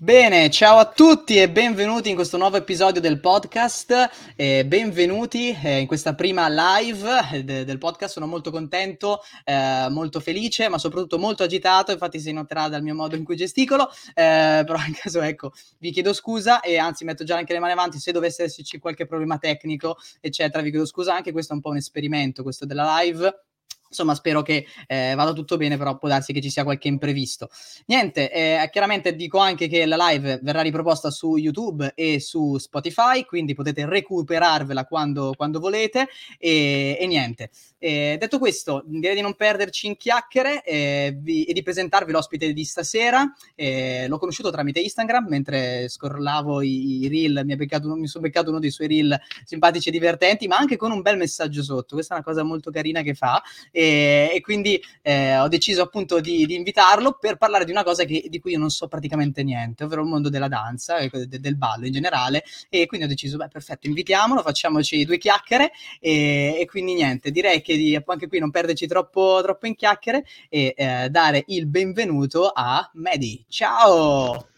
Bene, ciao a tutti e benvenuti in questo nuovo episodio del podcast. Eh, benvenuti in questa prima live eh, de- del podcast. Sono molto contento, eh, molto felice, ma soprattutto molto agitato. Infatti, si noterà dal mio modo in cui gesticolo. Eh, però, in caso, ecco, vi chiedo scusa e anzi, metto già anche le mani avanti. Se dovesse esserci qualche problema tecnico, eccetera, vi chiedo scusa. Anche questo è un po' un esperimento, questo della live Insomma, spero che eh, vada tutto bene, però può darsi che ci sia qualche imprevisto. Niente, eh, chiaramente dico anche che la live verrà riproposta su YouTube e su Spotify, quindi potete recuperarvela quando, quando volete. E, e niente, eh, detto questo, direi di non perderci in chiacchiere eh, vi, e di presentarvi l'ospite di stasera. Eh, l'ho conosciuto tramite Instagram mentre scorlavo i, i reel, mi, mi sono beccato uno dei suoi reel simpatici e divertenti, ma anche con un bel messaggio sotto. Questa è una cosa molto carina che fa e, e quindi eh, ho deciso appunto di, di, invitarlo per parlare di una cosa che, di cui io non so praticamente niente, ovvero il mondo della danza e de, del ballo in generale e quindi ho deciso, beh perfetto, invitiamolo, facciamoci due chiacchiere e, e quindi niente, direi che di anche qui non perderci troppo, troppo in chiacchiere e eh, dare il benvenuto a Medi. Ciao!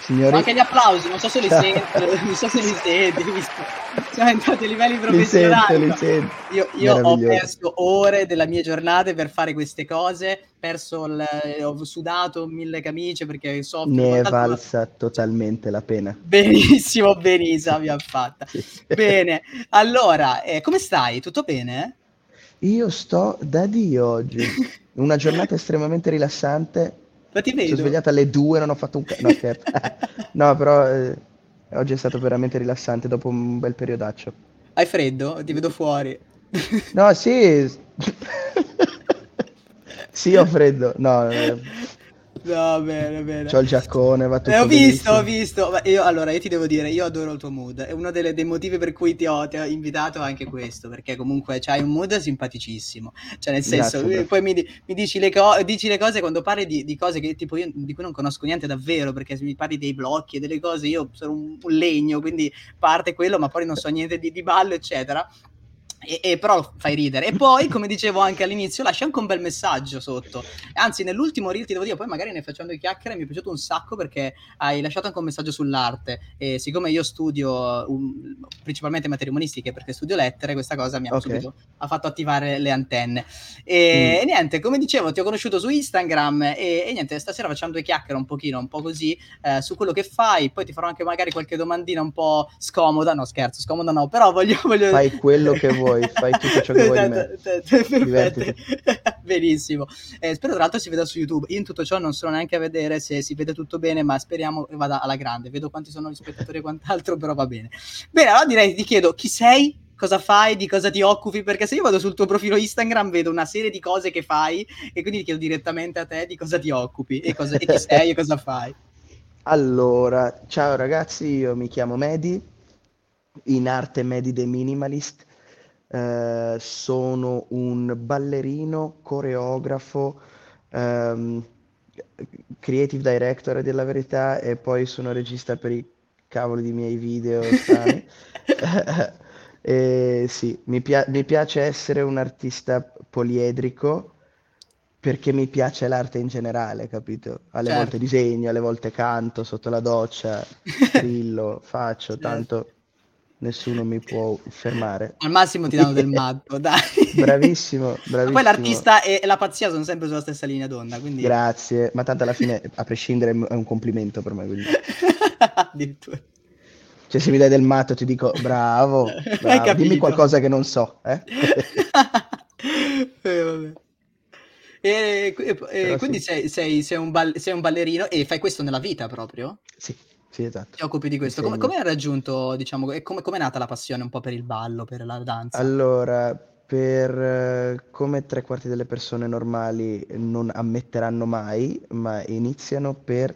Signori... Anche gli applausi, non so se li senti, non so se li senti, siamo entrati a livelli professionali. Li sento, li sento. Io, io ho perso ore della mia giornata per fare queste cose, perso il, ho sudato mille camicie perché so ne è valsa totalmente la pena. Benissimo, benissimo, abbiamo fatta. Sì. Bene, allora, eh, come stai? Tutto bene? Io sto da Dio oggi, una giornata estremamente rilassante ma ti vedo. Sono svegliato alle due, non ho fatto un cazzo. No, scherzo. no, però eh, oggi è stato veramente rilassante dopo un bel periodaccio. Hai freddo? Ti vedo fuori. no, sì. sì, ho freddo. No, eh, No, bene, bene. C'ho il giaccone, va tutto eh, Ho visto, benissimo. ho visto. Io, allora, io ti devo dire, io adoro il tuo mood. È uno delle, dei motivi per cui ti ho, ti ho, invitato anche questo, perché comunque c'hai un mood simpaticissimo. Cioè, nel senso, Grazie, poi mi, mi dici, le co- dici, le cose quando parli di, di, cose che tipo io di cui non conosco niente davvero, perché se mi parli dei blocchi e delle cose, io sono un, un legno, quindi parte quello, ma poi non so niente di, di ballo, eccetera. E, e, però fai ridere. E poi, come dicevo anche all'inizio, lascia anche un bel messaggio sotto. Anzi, nell'ultimo reel ti devo dire, poi magari ne facendo i chiacchiere mi è piaciuto un sacco perché hai lasciato anche un messaggio sull'arte. E siccome io studio um, principalmente materie umanistiche perché studio lettere, questa cosa mi ha okay. subito ha fatto attivare le antenne. E, mm. e, niente, come dicevo, ti ho conosciuto su Instagram e, e, niente, stasera facciamo due chiacchiere un pochino, un po' così, eh, su quello che fai. Poi ti farò anche magari qualche domandina un po' scomoda. No, scherzo, scomoda no, però voglio... voglio... Fai quello che vuoi vuoi, fai tutto ciò che vuoi Perfetto. Benissimo. Eh, spero tra l'altro si veda su YouTube. Io in tutto ciò non sono neanche a vedere se si vede tutto bene, ma speriamo che vada alla grande. Vedo quanti sono gli spettatori e quant'altro, però va bene. Bene, allora direi, ti chiedo, chi sei? Cosa fai? Di cosa ti occupi? Perché se io vado sul tuo profilo Instagram vedo una serie di cose che fai e quindi ti chiedo direttamente a te di cosa ti occupi e, cosa, e chi sei e cosa fai. Allora, ciao ragazzi, io mi chiamo Medi, in arte Medi The Minimalist eh, sono un ballerino, coreografo, ehm, creative director della verità e poi sono regista per i cavoli di miei video e sì, mi, pia- mi piace essere un artista poliedrico perché mi piace l'arte in generale, capito? Alle certo. volte disegno, alle volte canto sotto la doccia, strillo, faccio, certo. tanto nessuno mi può fermare. Al massimo ti danno del matto, dai. Bravissimo, bravissimo. Ma poi l'artista e la pazzia sono sempre sulla stessa linea d'onda, quindi... Grazie, ma tanto alla fine, a prescindere, è un complimento per me, quindi... Addirittura. Cioè, se mi dai del matto ti dico, bravo, bravo. dimmi qualcosa che non so, eh? eh e, e, e quindi sì. sei, sei, sei, un ball- sei un ballerino e fai questo nella vita proprio? Sì. Sì, esatto. Ti occupi di questo. Come, come hai raggiunto, diciamo, e come, come è nata la passione un po' per il ballo, per la danza? Allora, per eh, come tre quarti delle persone normali non ammetteranno mai, ma iniziano per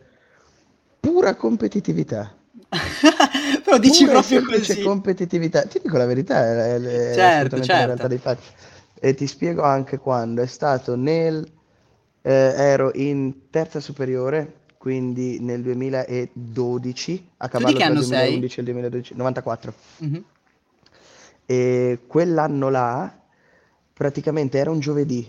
pura competitività. Però dici pura proprio così. competitività. Ti dico la verità, è, è certo, certo. la realtà dei fatti. E ti spiego anche quando. È stato nel... Eh, ero in terza superiore quindi nel 2012, a cavallo tra il 2011 sei? e il 2012, 94. Mm-hmm. E quell'anno là, praticamente era un giovedì,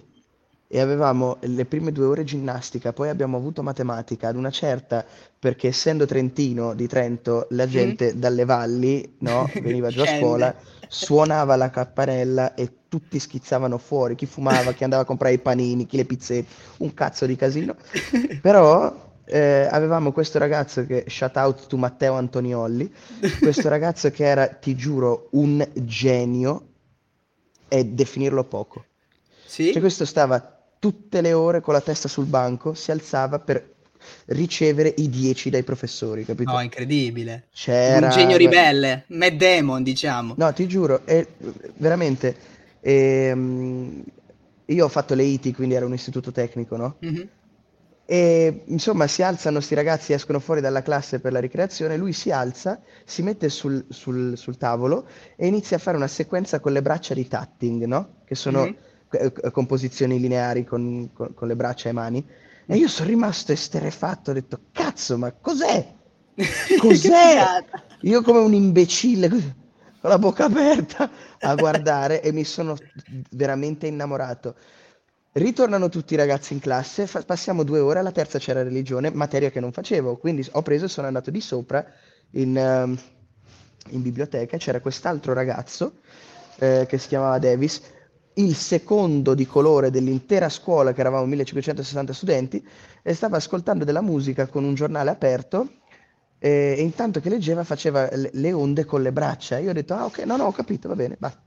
e avevamo le prime due ore ginnastica, poi abbiamo avuto matematica ad una certa, perché essendo trentino di Trento, la Mm. gente dalle valli, no, veniva giù a scuola, suonava la campanella e tutti schizzavano fuori, chi fumava, chi andava a comprare i panini, chi le pizzette, un cazzo di casino. Però eh, avevamo questo ragazzo che, shout out to Matteo Antoniolli, questo ragazzo che era, ti giuro, un genio e definirlo poco. Sì? Cioè questo stava tutte le ore con la testa sul banco, si alzava per ricevere i 10 dai professori, capito? No, incredibile. C'era... Un genio ribelle, Mad Demon, diciamo. No, ti giuro, è veramente... ehm, io ho fatto le ITI, quindi era un istituto tecnico, no? Mhm. E insomma si alzano sti ragazzi, escono fuori dalla classe per la ricreazione, lui si alza, si mette sul, sul- sul tavolo e inizia a fare una sequenza con le braccia di tatting, no? Che sono Mhm. eh, eh, composizioni lineari con, con- con le braccia e mani. E io sono rimasto esterefatto, ho detto, cazzo, ma cos'è? Cos'è? Io come un imbecille, con la bocca aperta a guardare e mi sono veramente innamorato. Ritornano tutti i ragazzi in classe, fa- passiamo due ore, alla terza c'era religione, materia che non facevo, quindi ho preso e sono andato di sopra in, ehm, in biblioteca, c'era quest'altro ragazzo eh, che si chiamava Davis, il secondo di colore dell'intera scuola, che eravamo 1560 studenti, e stava ascoltando della musica con un giornale aperto e, e intanto che leggeva faceva le, le onde con le braccia. Io ho detto, ah ok, no, no, ho capito, va bene, basta.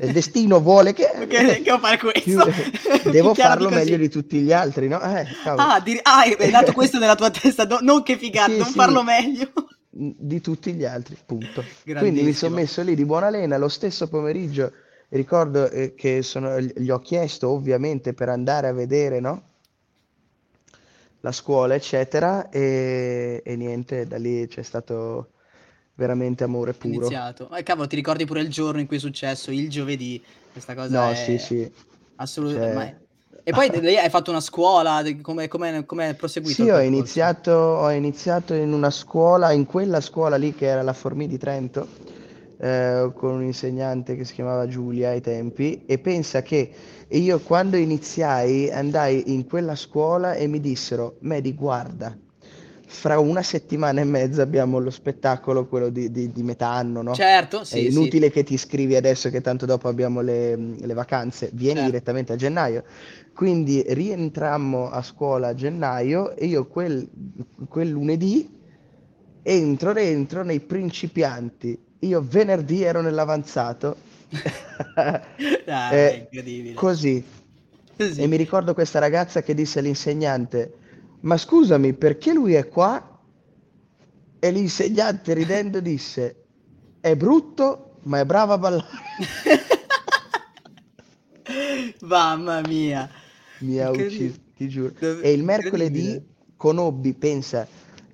Il destino vuole che... Che, devo fare questo? Devo farlo così. meglio di tutti gli altri, no? Eh. Ah, di- ah, è nato questo nella tua testa, no- non che figata, Sì, non sì. farlo meglio. di tutti gli altri, punto. Quindi mi sono messo lì di buona lena, lo stesso pomeriggio ricordo eh, che sono- gli ho chiesto ovviamente per andare a vedere, no? La scuola, eccetera, e, e niente, da lì c'è stato veramente amore puro. Iniziato. Eh, cavolo, ti ricordi pure il giorno in cui è successo? Il giovedì. Questa cosa No, è sì, sì. assolutamente. Cioè- E poi lei hai fatto una scuola, come, come, come è proseguito Sì, ho iniziato, ho iniziato in una scuola, in quella scuola lì che era la Formì di Trento, eh, con un insegnante che si chiamava Giulia ai tempi, e pensa che io quando iniziai andai in quella scuola e mi dissero, Medi, guarda, fra una settimana e mezza abbiamo lo spettacolo, quello di, di- di metà anno, no? Certo, È sì, sì. inutile che ti iscrivi adesso che tanto dopo abbiamo le, le vacanze, vieni Certo. direttamente a gennaio. Quindi rientrammo a scuola a gennaio e io quel, quel lunedì entro dentro nei principianti. Io venerdì ero nell'avanzato. Dai, Eh, incredibile. così. Così. E mi ricordo questa ragazza che disse all'insegnante: Ma scusami, perché lui è qua? E l'insegnante ridendo disse: È brutto, ma è bravo a ballare. Mamma mia. Mi ha ucciso, ti giuro. Dav- E il mercoledì conobbi, pensa,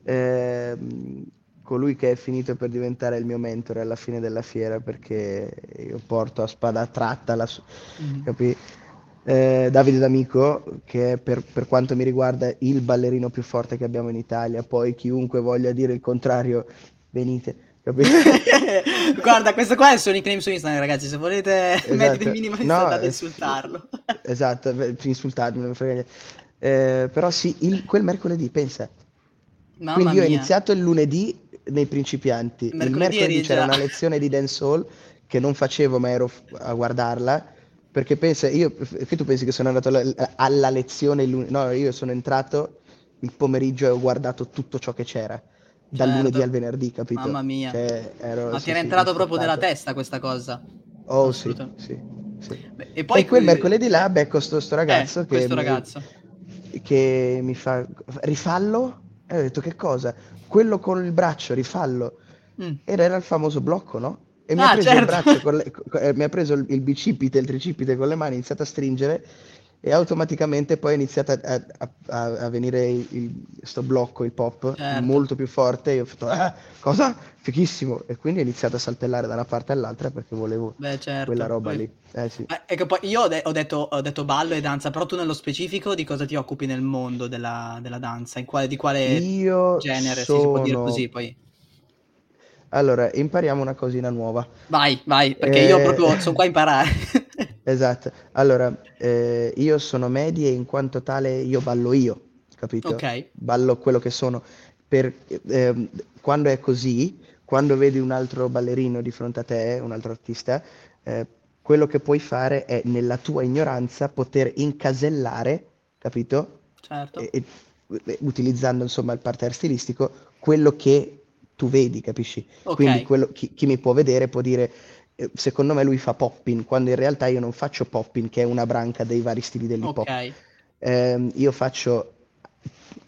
ehm, colui che è finito per diventare il mio mentore alla fine della fiera perché io porto a spada tratta la su- Mhm. capì? Eh, Davide D'Amico, che è per, per quanto mi riguarda il ballerino più forte che abbiamo in Italia, poi chiunque voglia dire il contrario, venite? Guarda, questo qua è il suo nickname su Instagram, ragazzi. Se volete Esatto. mettere il minimalista, No, andate a eh, insultarlo. Esatto, insultarmi, non mi frega niente. Eh, però sì, il- quel mercoledì, pensa, Mamma Quindi io ho mia. iniziato il lunedì nei principianti, il Mercoledì mercoledì eri c'era già- una lezione di dancehall che non facevo ma ero a guardarla, perché pensa, io, che tu pensi che sono andato alla, alla lezione il lunedì? No, io sono entrato il pomeriggio e ho guardato tutto ciò che c'era, dal Certo. lunedì al venerdì, capito? Mamma mia. Cioè, ero, Ma sì, ti era sì, entrato proprio nella testa questa cosa. Oh sì, sì, sì. Beh, E poi E quel eh, mercoledì là becco sto, sto ragazzo eh, che, questo mi- ragazzo. che mi fa rifallo? E ho detto che cosa? Quello con il braccio, rifallo. Mm. Ed era il famoso blocco, no? E mi Ah, ha preso certo. il braccio, con le- eh, mi ha preso il, il bicipite, il tricipite con le mani, ha iniziato a stringere e automaticamente poi è iniziato a, a- a- venire il, il- sto blocco, il pop, Certo. molto più forte. Io ho fatto, "Ah, cosa? Fichissimo! E quindi ho iniziato a saltellare da una parte all'altra perché volevo Beh, certo. quella roba Poi- lì. Eh sì. Eh, ecco, poi io ho, de- ho detto, ho detto ballo e danza, però tu nello specifico di cosa ti occupi nel mondo della, della danza? In quale, di quale Io genere, se si può dire sono... così, poi. Allora, impariamo una cosina nuova. Vai, vai, perché io Eh, proprio sono qua a imparare. Esatto. Allora, eh, io sono Medi e in quanto tale io ballo io, capito? Ok, Ballo quello che sono. Per, ehm, quando è così, quando vedi un altro ballerino di fronte a te, un altro artista, eh, quello che puoi fare è nella tua ignoranza poter incasellare, capito? certo. E, e- utilizzando insomma il parterre stilistico, quello che tu vedi, capisci? Quindi Ok, quello, chi, chi mi può vedere può dire, eh, secondo me lui fa popping, quando in realtà io non faccio popping, che è una branca dei vari stili dell'hip hop. ok. Ehm, io faccio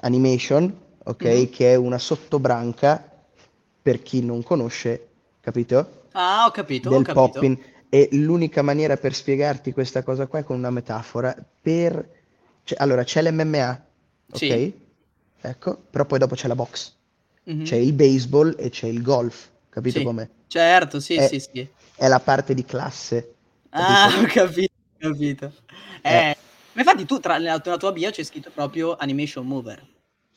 animation, ok, che è una sottobranca per chi non conosce, capito? Ah, ho capito, ho Del capito. popping. E l'unica maniera per spiegarti questa cosa qua è con una metafora. Per... cioè, allora, c'è l'MMA, Sì. ok? Ecco, però poi dopo c'è la box, c'è Mhm. il baseball e c'è il golf, capito Sì, com'è? certo, sì, È, sì, sì. È la parte di classe, Ah, capito? ho capito, ho capito. Eh, Eh, ma infatti tu tra, nella, nella tua bio c'è scritto proprio animation mover.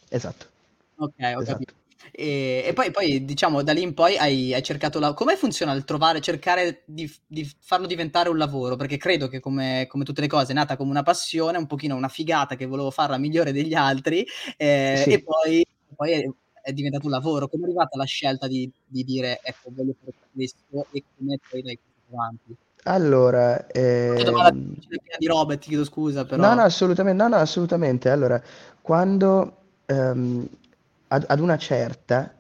esatto, Ok, ho capito. esatto. E, e poi, poi, diciamo, da lì in poi hai, hai cercato la... Come funziona il trovare, cercare di, di farlo diventare un lavoro? Perché credo che come, come tutte le cose è nata come una passione, un pochino una figata che volevo farla migliore degli altri, eh, e Sì. poi, poi è, diventato un lavoro. Come è arrivata la scelta di, di dire, ecco, voglio fare questo e come poi portato avanti? Allora, piena di robe, ti chiedo scusa, No, però... no, assolutamente, no, no, assolutamente. Allora, quando ehm, ad, ad una certa,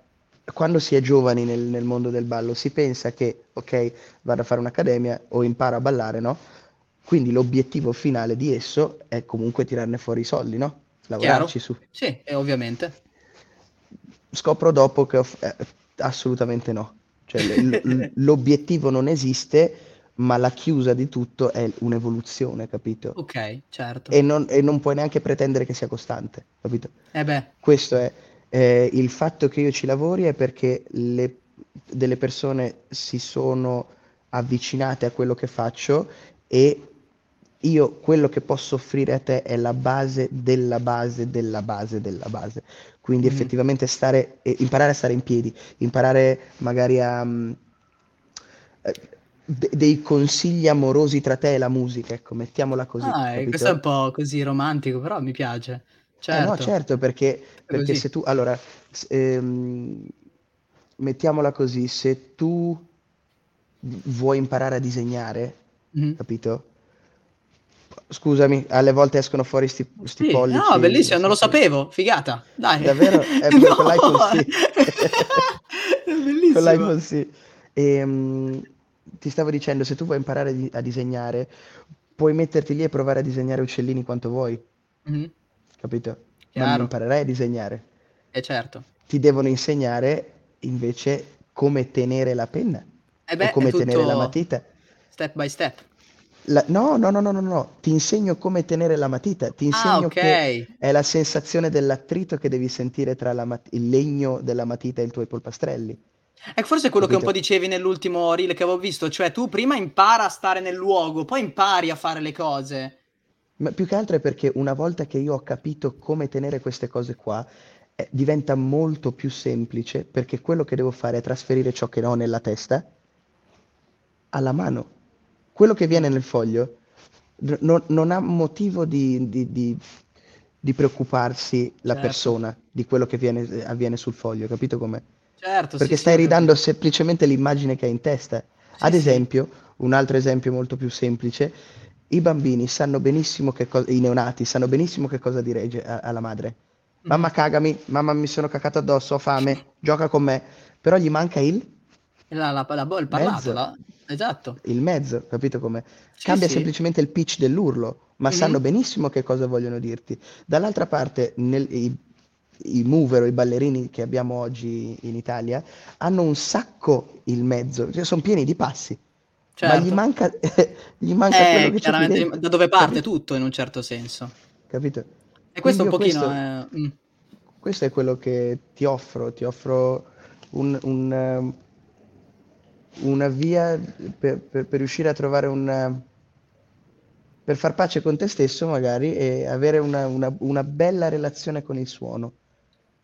quando si è giovani nel, nel mondo del ballo, si pensa che, ok, vado a fare un'accademia o imparo a ballare, no? Quindi l'obiettivo finale di esso è comunque tirarne fuori i soldi, no? Lavorarci Chiaro? su. Sì, ovviamente. Scopro dopo che f- eh, assolutamente no. Cioè, l- l- l'obiettivo non esiste, ma la chiusa di tutto è un'evoluzione, capito? Ok, certo. E non, e non puoi neanche pretendere che sia costante, capito? Eh beh, Questo è eh, il fatto che io ci lavori è perché le- delle persone si sono avvicinate a quello che faccio e io quello che posso offrire a te è la base della base della base della base. Quindi mhm. effettivamente stare, eh, imparare a stare in piedi, imparare magari a... eh, de- dei consigli amorosi tra te e la musica, ecco, mettiamola così, Ah, e questo è un po' così romantico, però mi piace. Eh no, Certo, certo, perché, perché se tu, allora, ehm, mettiamola così, se tu vuoi imparare a disegnare, Mhm. capito? Scusami, alle volte escono fuori sti, sti Sì, no, pollici, bellissimo, non lo sapevo, figata, dai. Davvero? Eh, No, con l'iPhone sì. è Con bellissimo. l'iPhone sì. Ehm, ti stavo dicendo, se tu vuoi imparare di- a disegnare, puoi metterti lì e provare a disegnare uccellini quanto vuoi, Mhm, capito? Ma non Chiaro, imparerai a disegnare. è certo. Ti devono insegnare invece come tenere la penna E o beh, è come tenere la matita. step by step. La- no, no, no, no, no, no, ti insegno come tenere la matita, ti Ah, insegno ok. che è la sensazione dell'attrito che devi sentire tra la mat- il legno della matita e i tuoi polpastrelli, Ecco, forse è quello che un po' capito? dicevi nell'ultimo reel che avevo visto, cioè tu prima impara a stare nel luogo, poi impari a fare le cose. Ma più che altro è perché una volta che io ho capito come tenere queste cose qua, eh, diventa molto più semplice perché quello che devo fare è trasferire ciò che ho nella testa alla mano. Quello che viene nel foglio non, non ha motivo di, di- di- di preoccuparsi la certo, persona di quello che viene- avviene sul foglio, capito com'è? certo, sì, Perché sì, stai ho ridando capito. semplicemente l'immagine che hai in testa. Sì, Ad sì. esempio, un altro esempio molto più semplice, i bambini sanno benissimo che cosa, i neonati sanno benissimo che cosa dire a- alla madre. Mamma Mhm. cagami, mamma mi sono cacato addosso, ho fame, gioca con me. Però gli manca il La- la- la- il parlato, esatto. il mezzo, capito come? Sì, Cambia sì. semplicemente il pitch dell'urlo, ma sanno Mhm. benissimo che cosa vogliono dirti. Dall'altra parte, nel- i, i mover o i ballerini che abbiamo oggi in Italia hanno un sacco il mezzo, cioè sono pieni di passi, ma gli Certo. manca, gli manca quello Eh, qui chiaramente da dove parte capito? tutto in un certo senso. Capito? E questo Quindi un pochino questo, è... mm, questo è quello che ti offro, ti offro un- un, ehm, una via per, per- per riuscire a trovare un, per far pace con te stesso magari e avere una, una- una bella relazione con il suono,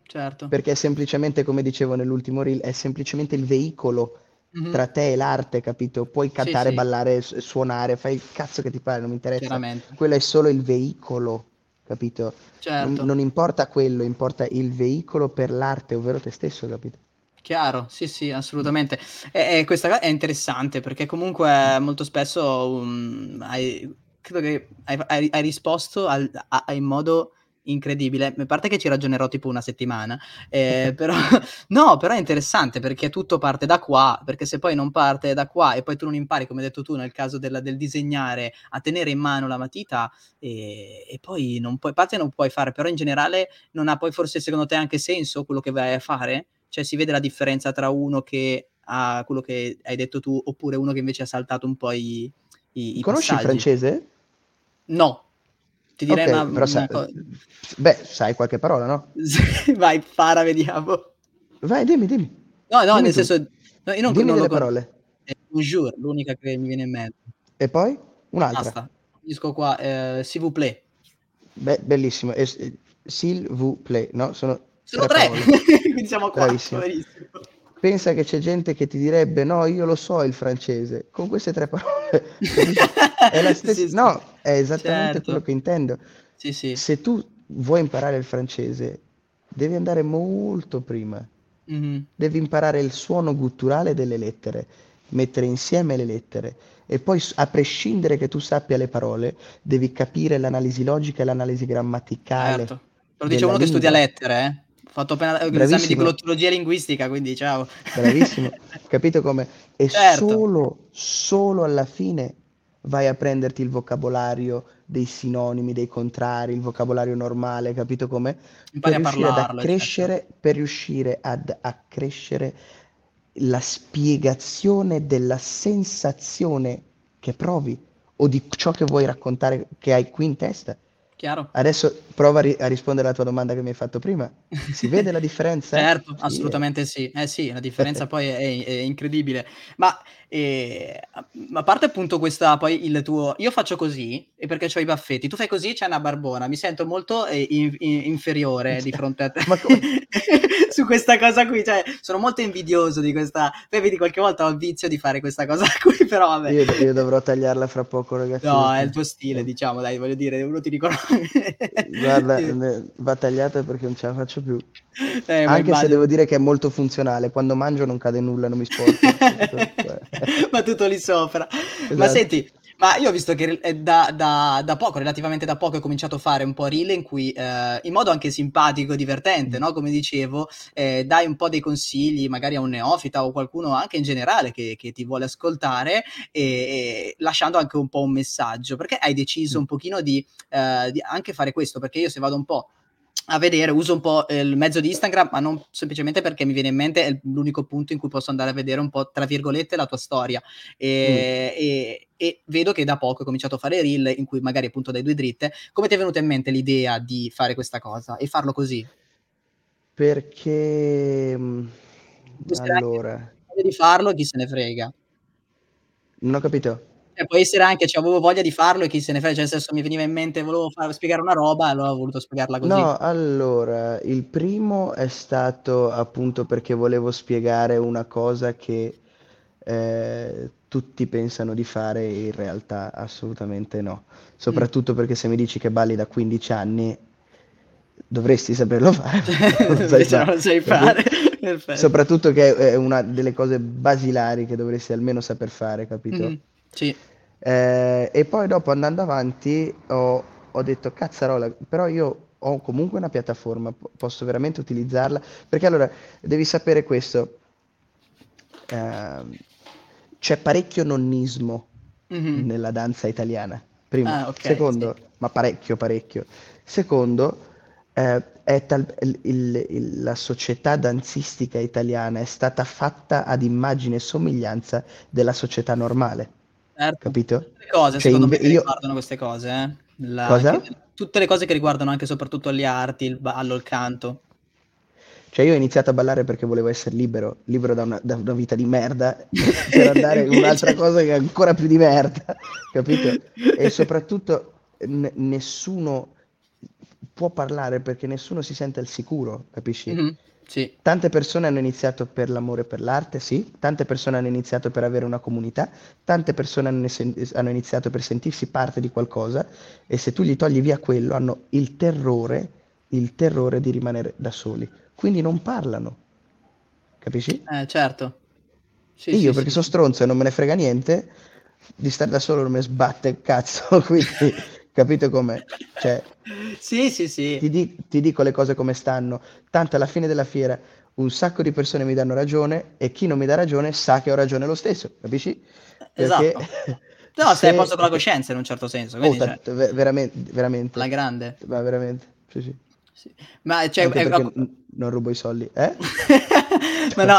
certo. perché è semplicemente, come dicevo nell'ultimo reel, è semplicemente il veicolo mm-hmm. tra te e l'arte, capito? Puoi cantare, sì, ballare, suonare, fai il cazzo che ti pare, non mi interessa. Quello è solo il veicolo, capito? Certo. Non, non importa quello, importa il veicolo per l'arte, ovvero te stesso, capito? Chiaro, sì, sì, assolutamente. E, e questa è interessante perché comunque molto spesso um, hai, credo che hai, hai, hai risposto al, a, in modo incredibile. A parte che ci ragionerò tipo una settimana, eh, però no, però è interessante perché tutto parte da qua, perché se poi non parte da qua e poi tu non impari, come hai detto tu nel caso del, del disegnare, a tenere in mano la matita e, e, poi non puoi, parte non puoi fare, però in generale non ha poi forse secondo te anche senso quello che vai a fare? Cioè si vede la differenza tra uno che ha quello che hai detto tu oppure uno che invece ha saltato un po' i, i, i Conosci passaggi. il francese? No, ti direi okay, una, però sa- co- Beh, sai qualche parola, no? Vai, para, vediamo. Vai, dimmi, dimmi. No, no, Dimmi nel tu. senso... No, io non, Dimmi non delle parole. È bonjour, l'unica che mi viene in mente. E poi? Un'altra. Basta, finisco qua. Eh, s'il vous plaît. Beh, bellissimo. E, e- s'il vous plaît, no? Sono, Sono tre tre. quindi siamo qua. Bravissimo. Bravissimo. Pensa che c'è gente che ti direbbe no, io lo so il francese. Con queste tre parole è la stessa... Sì. No, è esattamente Certo. quello che intendo. Sì, sì. Se tu vuoi imparare il francese, devi andare molto prima. Mhm. Devi imparare il suono gutturale delle lettere, mettere insieme le lettere e poi, a prescindere che tu sappia le parole, devi capire l'analisi logica e l'analisi grammaticale. Certo. Lo dice uno che studia lingua. lettere, eh. Fatto appena l'esame di glottologia linguistica, quindi ciao. Bravissimo, capito come? E Certo. solo, solo alla fine vai a prenderti il vocabolario dei sinonimi, dei contrari, il vocabolario normale, capito come? Impari Per a riuscire ad parlarlo, accrescere, per riuscire ad accrescere la spiegazione della sensazione che provi o di ciò che vuoi raccontare che hai qui in testa. Chiaro? Adesso prova a, ri- a rispondere alla tua domanda che mi hai fatto prima. Si vede la differenza? Certo, Sì, assolutamente sì. Eh sì, la differenza poi è, è incredibile. Ma eh, a parte appunto questa, poi il tuo... Io faccio così, e perché ho i baffetti, tu fai così, c'è una barbona, mi sento molto eh, in- in- inferiore di fronte a te. Su questa cosa qui, cioè, sono molto invidioso di questa... Poi vedi, qualche volta ho il vizio di fare questa cosa qui, però vabbè. Io, io dovrò tagliarla fra poco, ragazzi. No, è il tuo stile, diciamo, dai, voglio dire, uno ti riconosce. Guarda, ne- va tagliata perché non ce la faccio più. Eh, Anche se devo dire che è molto funzionale. Quando mangio non cade nulla, non mi sporco. ma tutto lì sopra. Ma Esatto. senti, ma io ho visto che da, da- da poco, relativamente da poco, ho cominciato a fare un po' reel in cui, eh, in modo anche simpatico divertente, no? Come dicevo, eh, dai un po' dei consigli magari a un neofita o qualcuno anche in generale che, che ti vuole ascoltare e, e lasciando anche un po' un messaggio. Perché hai deciso Mm. un pochino di, eh, di anche fare questo? Perché io se vado un po' a vedere, uso un po' eh, il mezzo di Instagram, ma non semplicemente perché mi viene in mente, è l'unico punto in cui posso andare a vedere un po', tra virgolette, la tua storia. E, e- e vedo che da poco hai cominciato a fare reel in cui magari appunto dai due dritte. Come ti è venuta in mente l'idea di fare questa cosa e farlo così? Perché mm, allora, di farlo chi se ne frega. non ho capito. Cioè, può essere anche, cioè, avevo voglia di farlo e chi se ne frega, cioè nel senso mi veniva in mente, volevo far- spiegare una roba, allora ho voluto spiegarla così. No, allora, il primo è stato appunto perché volevo spiegare una cosa che eh, tutti pensano di fare e in realtà assolutamente no. Soprattutto perché se mi dici che balli da 15 anni, dovresti saperlo fare, non sai Invece non fare, lo sai fare. Perfetto. Soprattutto che è una delle cose basilari che dovresti almeno saper fare, capito? Mhm, Sì. Eh, e poi dopo andando avanti ho, ho detto cazzarola, però io ho comunque una piattaforma, po- posso veramente utilizzarla, perché allora devi sapere questo, ehm, c'è parecchio nonnismo Mhm. nella danza italiana, primo. Ah, ok, Secondo, sì. ma parecchio, parecchio. Secondo, eh, è tal- il- il- il- la società danzistica italiana è stata fatta ad immagine e somiglianza della società normale, Certo. capito? Tutte le cose, Cioè, secondo me, che io... riguardano queste cose, eh. La- Cosa? anche- tutte le cose che riguardano anche soprattutto le arti, il ballo, il canto. Cioè io ho iniziato a ballare perché volevo essere libero, libero da una, da una vita di merda, per andare in un'altra cosa che è ancora più di merda, capito? E soprattutto n- nessuno può parlare perché nessuno si sente al sicuro, capisci? Mhm. Sì. Tante persone hanno iniziato per l'amore per l'arte, sì, tante persone hanno iniziato per avere una comunità, tante persone hanno, hanno iniziato per sentirsi parte di qualcosa e se tu gli togli via quello hanno il terrore, il terrore di rimanere da soli. Quindi non parlano. Capisci? Eh, certo. Sì, Io sì, perché sono stronzo e non me ne frega niente, di stare da solo non mi sbatte il cazzo, quindi capito com'è? Cioè, Sì, sì, sì. ti, di- ti dico le cose come stanno, tanto alla fine della fiera un sacco di persone mi danno ragione e chi non mi dà ragione sa che ho ragione lo stesso, capisci? Perché Esatto. No, stai a se... posto con la coscienza in un certo senso, Oh, quindi cioè, tanto- ve- veramente, veramente, alla grande. ma veramente, sì, sì. Sì. Ma cioè, è- non rubo i soldi, eh? Ma no.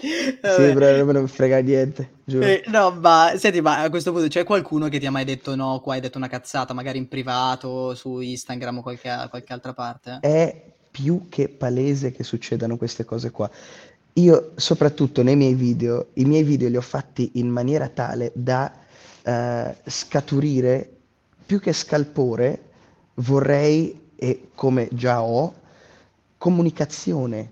Sì, però non me ne frega niente. Eh, no, ma senti, ma a questo punto c'è qualcuno che ti ha mai detto no, qua hai detto una cazzata, magari in privato, su Instagram o qualche, qualche altra parte? È più che palese che succedano queste cose qua. Io, soprattutto nei miei video, i miei video li ho fatti in maniera tale da eh, scaturire, più che scalpore, vorrei, e come già ho, comunicazione,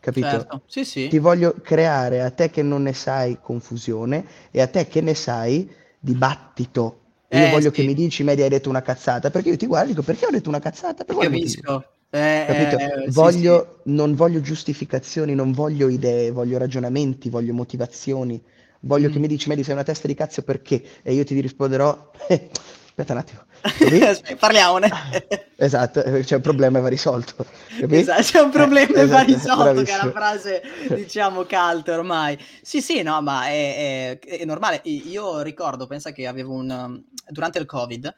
capito? Certo, sì, sì. Ti voglio creare a te che non ne sai confusione e a te che ne sai dibattito. Io Eh, voglio che sì. mi dici, Media, hai detto una cazzata, perché io ti guardo e dico, perché ho detto una cazzata? Per? Capisco. Eh, Capito? eh, sì, Voglio, non voglio giustificazioni, non voglio idee, voglio ragionamenti, voglio motivazioni. Voglio Mm. che mi dici, Medi, sei una testa di cazzo perché? E io ti risponderò, eh, aspetta un attimo. Aspetta, Parliamone. Esatto, eh, c'è un problema e va risolto. Esatto, c'è un problema Eh, e va esatto, risolto, che è bravissimo. frase, diciamo, cult ormai. Sì, sì, no, ma è, è- è normale. Io ricordo, pensa che avevo un... um, durante il Covid,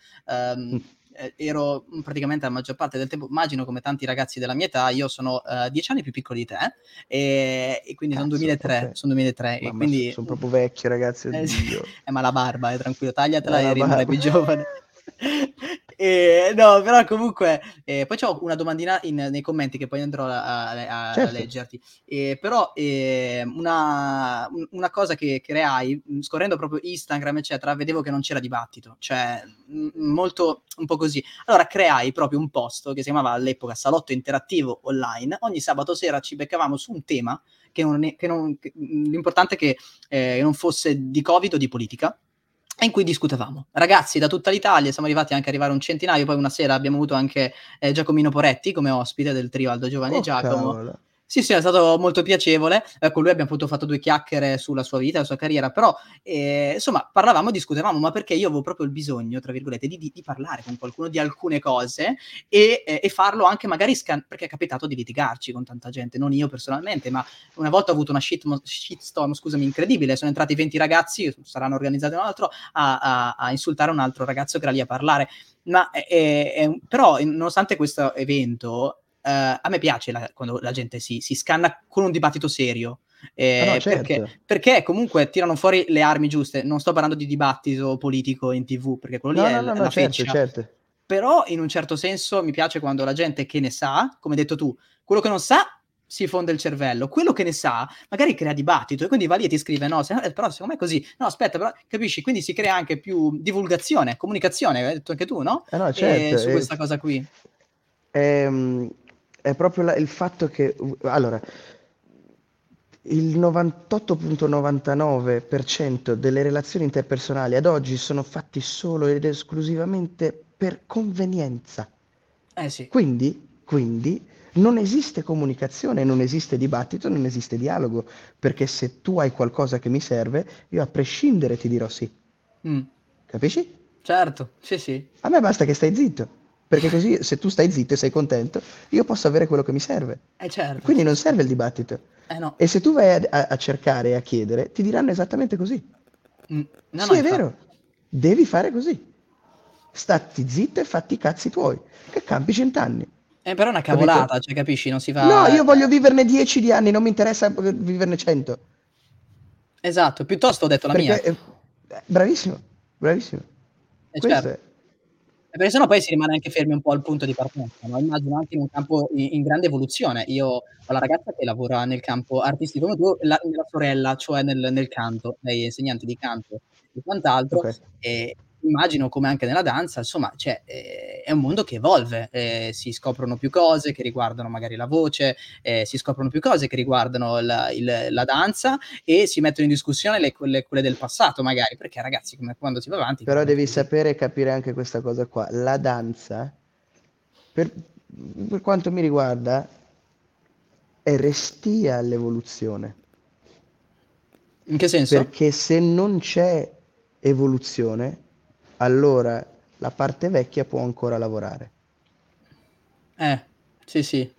Mm. Eh, ero praticamente la maggior parte del tempo, immagino come tanti ragazzi della mia età, io sono eh, dieci anni più piccolo di te, e, e quindi sono Cazzo, 2003, ok. sono 2003, e Mamma, quindi... sono proprio vecchio, ragazzi, Eh, sì. Eh, ma la barba, eh, tranquillo, tagliatela Eh, la e rimarrai più giovane. E, no, però comunque, eh, poi c'ho una domandina in- nei commenti che poi andrò a, a- a Certo. leggerti. Eh, però eh, una, un- una cosa che creai, mh, scorrendo proprio Instagram, eccetera, vedevo che non c'era dibattito, cioè mh, molto un po' così. Allora creai proprio un post che si chiamava all'epoca Salotto Interattivo Online. Ogni sabato sera ci beccavamo su un tema che non, è- che non- che- l'importante è che eh, non fosse di Covid o di politica, in cui discutevamo. Ragazzi da tutta l'Italia, siamo arrivati anche a arrivare a un centinaio, poi una sera abbiamo avuto anche eh, Giacomino Poretti come ospite del trio Aldo Giovanni e Oh, Giacomo. cavolo. Sì, sì, è stato molto piacevole. Eh, con lui abbiamo appunto fatto due chiacchiere sulla sua vita, la sua carriera, però eh, insomma parlavamo, discutevamo, ma perché io avevo proprio il bisogno, tra virgolette, di, di- di parlare con qualcuno di alcune cose e, eh, e farlo anche magari scan- perché è capitato di litigarci con tanta gente, non io personalmente, ma una volta ho avuto una shitmo- shitstorm, scusami, incredibile, sono entrati 20 ragazzi, saranno organizzati un altro, a, a- a insultare un altro ragazzo che era lì a parlare. Ma eh, eh, però, nonostante questo evento, eh, a me piace la- quando la gente si, si scanna con un dibattito serio. eh, Ah, no, certo. perché, perché comunque tirano fuori le armi giuste. Non sto parlando di dibattito politico in tv, perché quello No, lì è no, no, certo, certo. Però in un certo senso mi piace quando la gente che ne sa, come hai detto tu, quello che non sa si fonde il cervello, quello che ne sa magari crea dibattito e quindi va lì e ti scrive no, se- eh, però secondo me è così, no aspetta, però capisci, quindi si crea anche più divulgazione, comunicazione, hai detto anche tu, no? Eh no, E certo. su eh, questa cosa qui. Ehm, È, proprio la- il fatto che, allora, il 98.99% delle relazioni interpersonali ad oggi sono fatti solo ed esclusivamente per convenienza. Eh sì, Quindi, quindi non esiste comunicazione, non esiste dibattito, non esiste dialogo, perché se tu hai qualcosa che mi serve, io a prescindere ti dirò sì. Mm, Capisci? certo, sì sì, A me basta che stai zitto, perché così se tu stai zitto e sei contento, io posso avere quello che mi serve. eh certo, Quindi non serve il dibattito. eh no, E se tu vai a, a- a cercare e a chiedere, ti diranno esattamente così. Mm, no, sì, no, è vero, devi fare così. Stati zitto e fatti i cazzi tuoi, che campi cent'anni. Eh, però è una Capito? cavolata, cioè capisci, non si fa... No, io voglio viverne 10 di anni, non mi interessa viverne 100. Esatto, piuttosto ho detto la mia. Perché, eh, bravissimo, bravissimo. Eh, certo. Eh, Perché sennò poi si rimane anche fermi un po' al punto di partenza, no? Immagino anche in un campo in, in grande evoluzione. Io ho la ragazza che lavora nel campo artistico come tu, la mia sorella, cioè nel, nel canto, lei è insegnante di canto e quant'altro, Ok. e, immagino come anche nella danza, insomma, cioè, eh, è un mondo che evolve, eh, si scoprono più cose che riguardano magari la voce, eh, si scoprono più cose che riguardano la, il, la danza e si mettono in discussione le, quelle, quelle, del passato magari, perché ragazzi, come quando si va avanti... Però devi sapere e capire anche questa cosa qua, la danza, per, per quanto mi riguarda, è restia all'evoluzione. In che senso? Perché se non c'è evoluzione, allora la parte vecchia può ancora lavorare. Eh, sì, sì.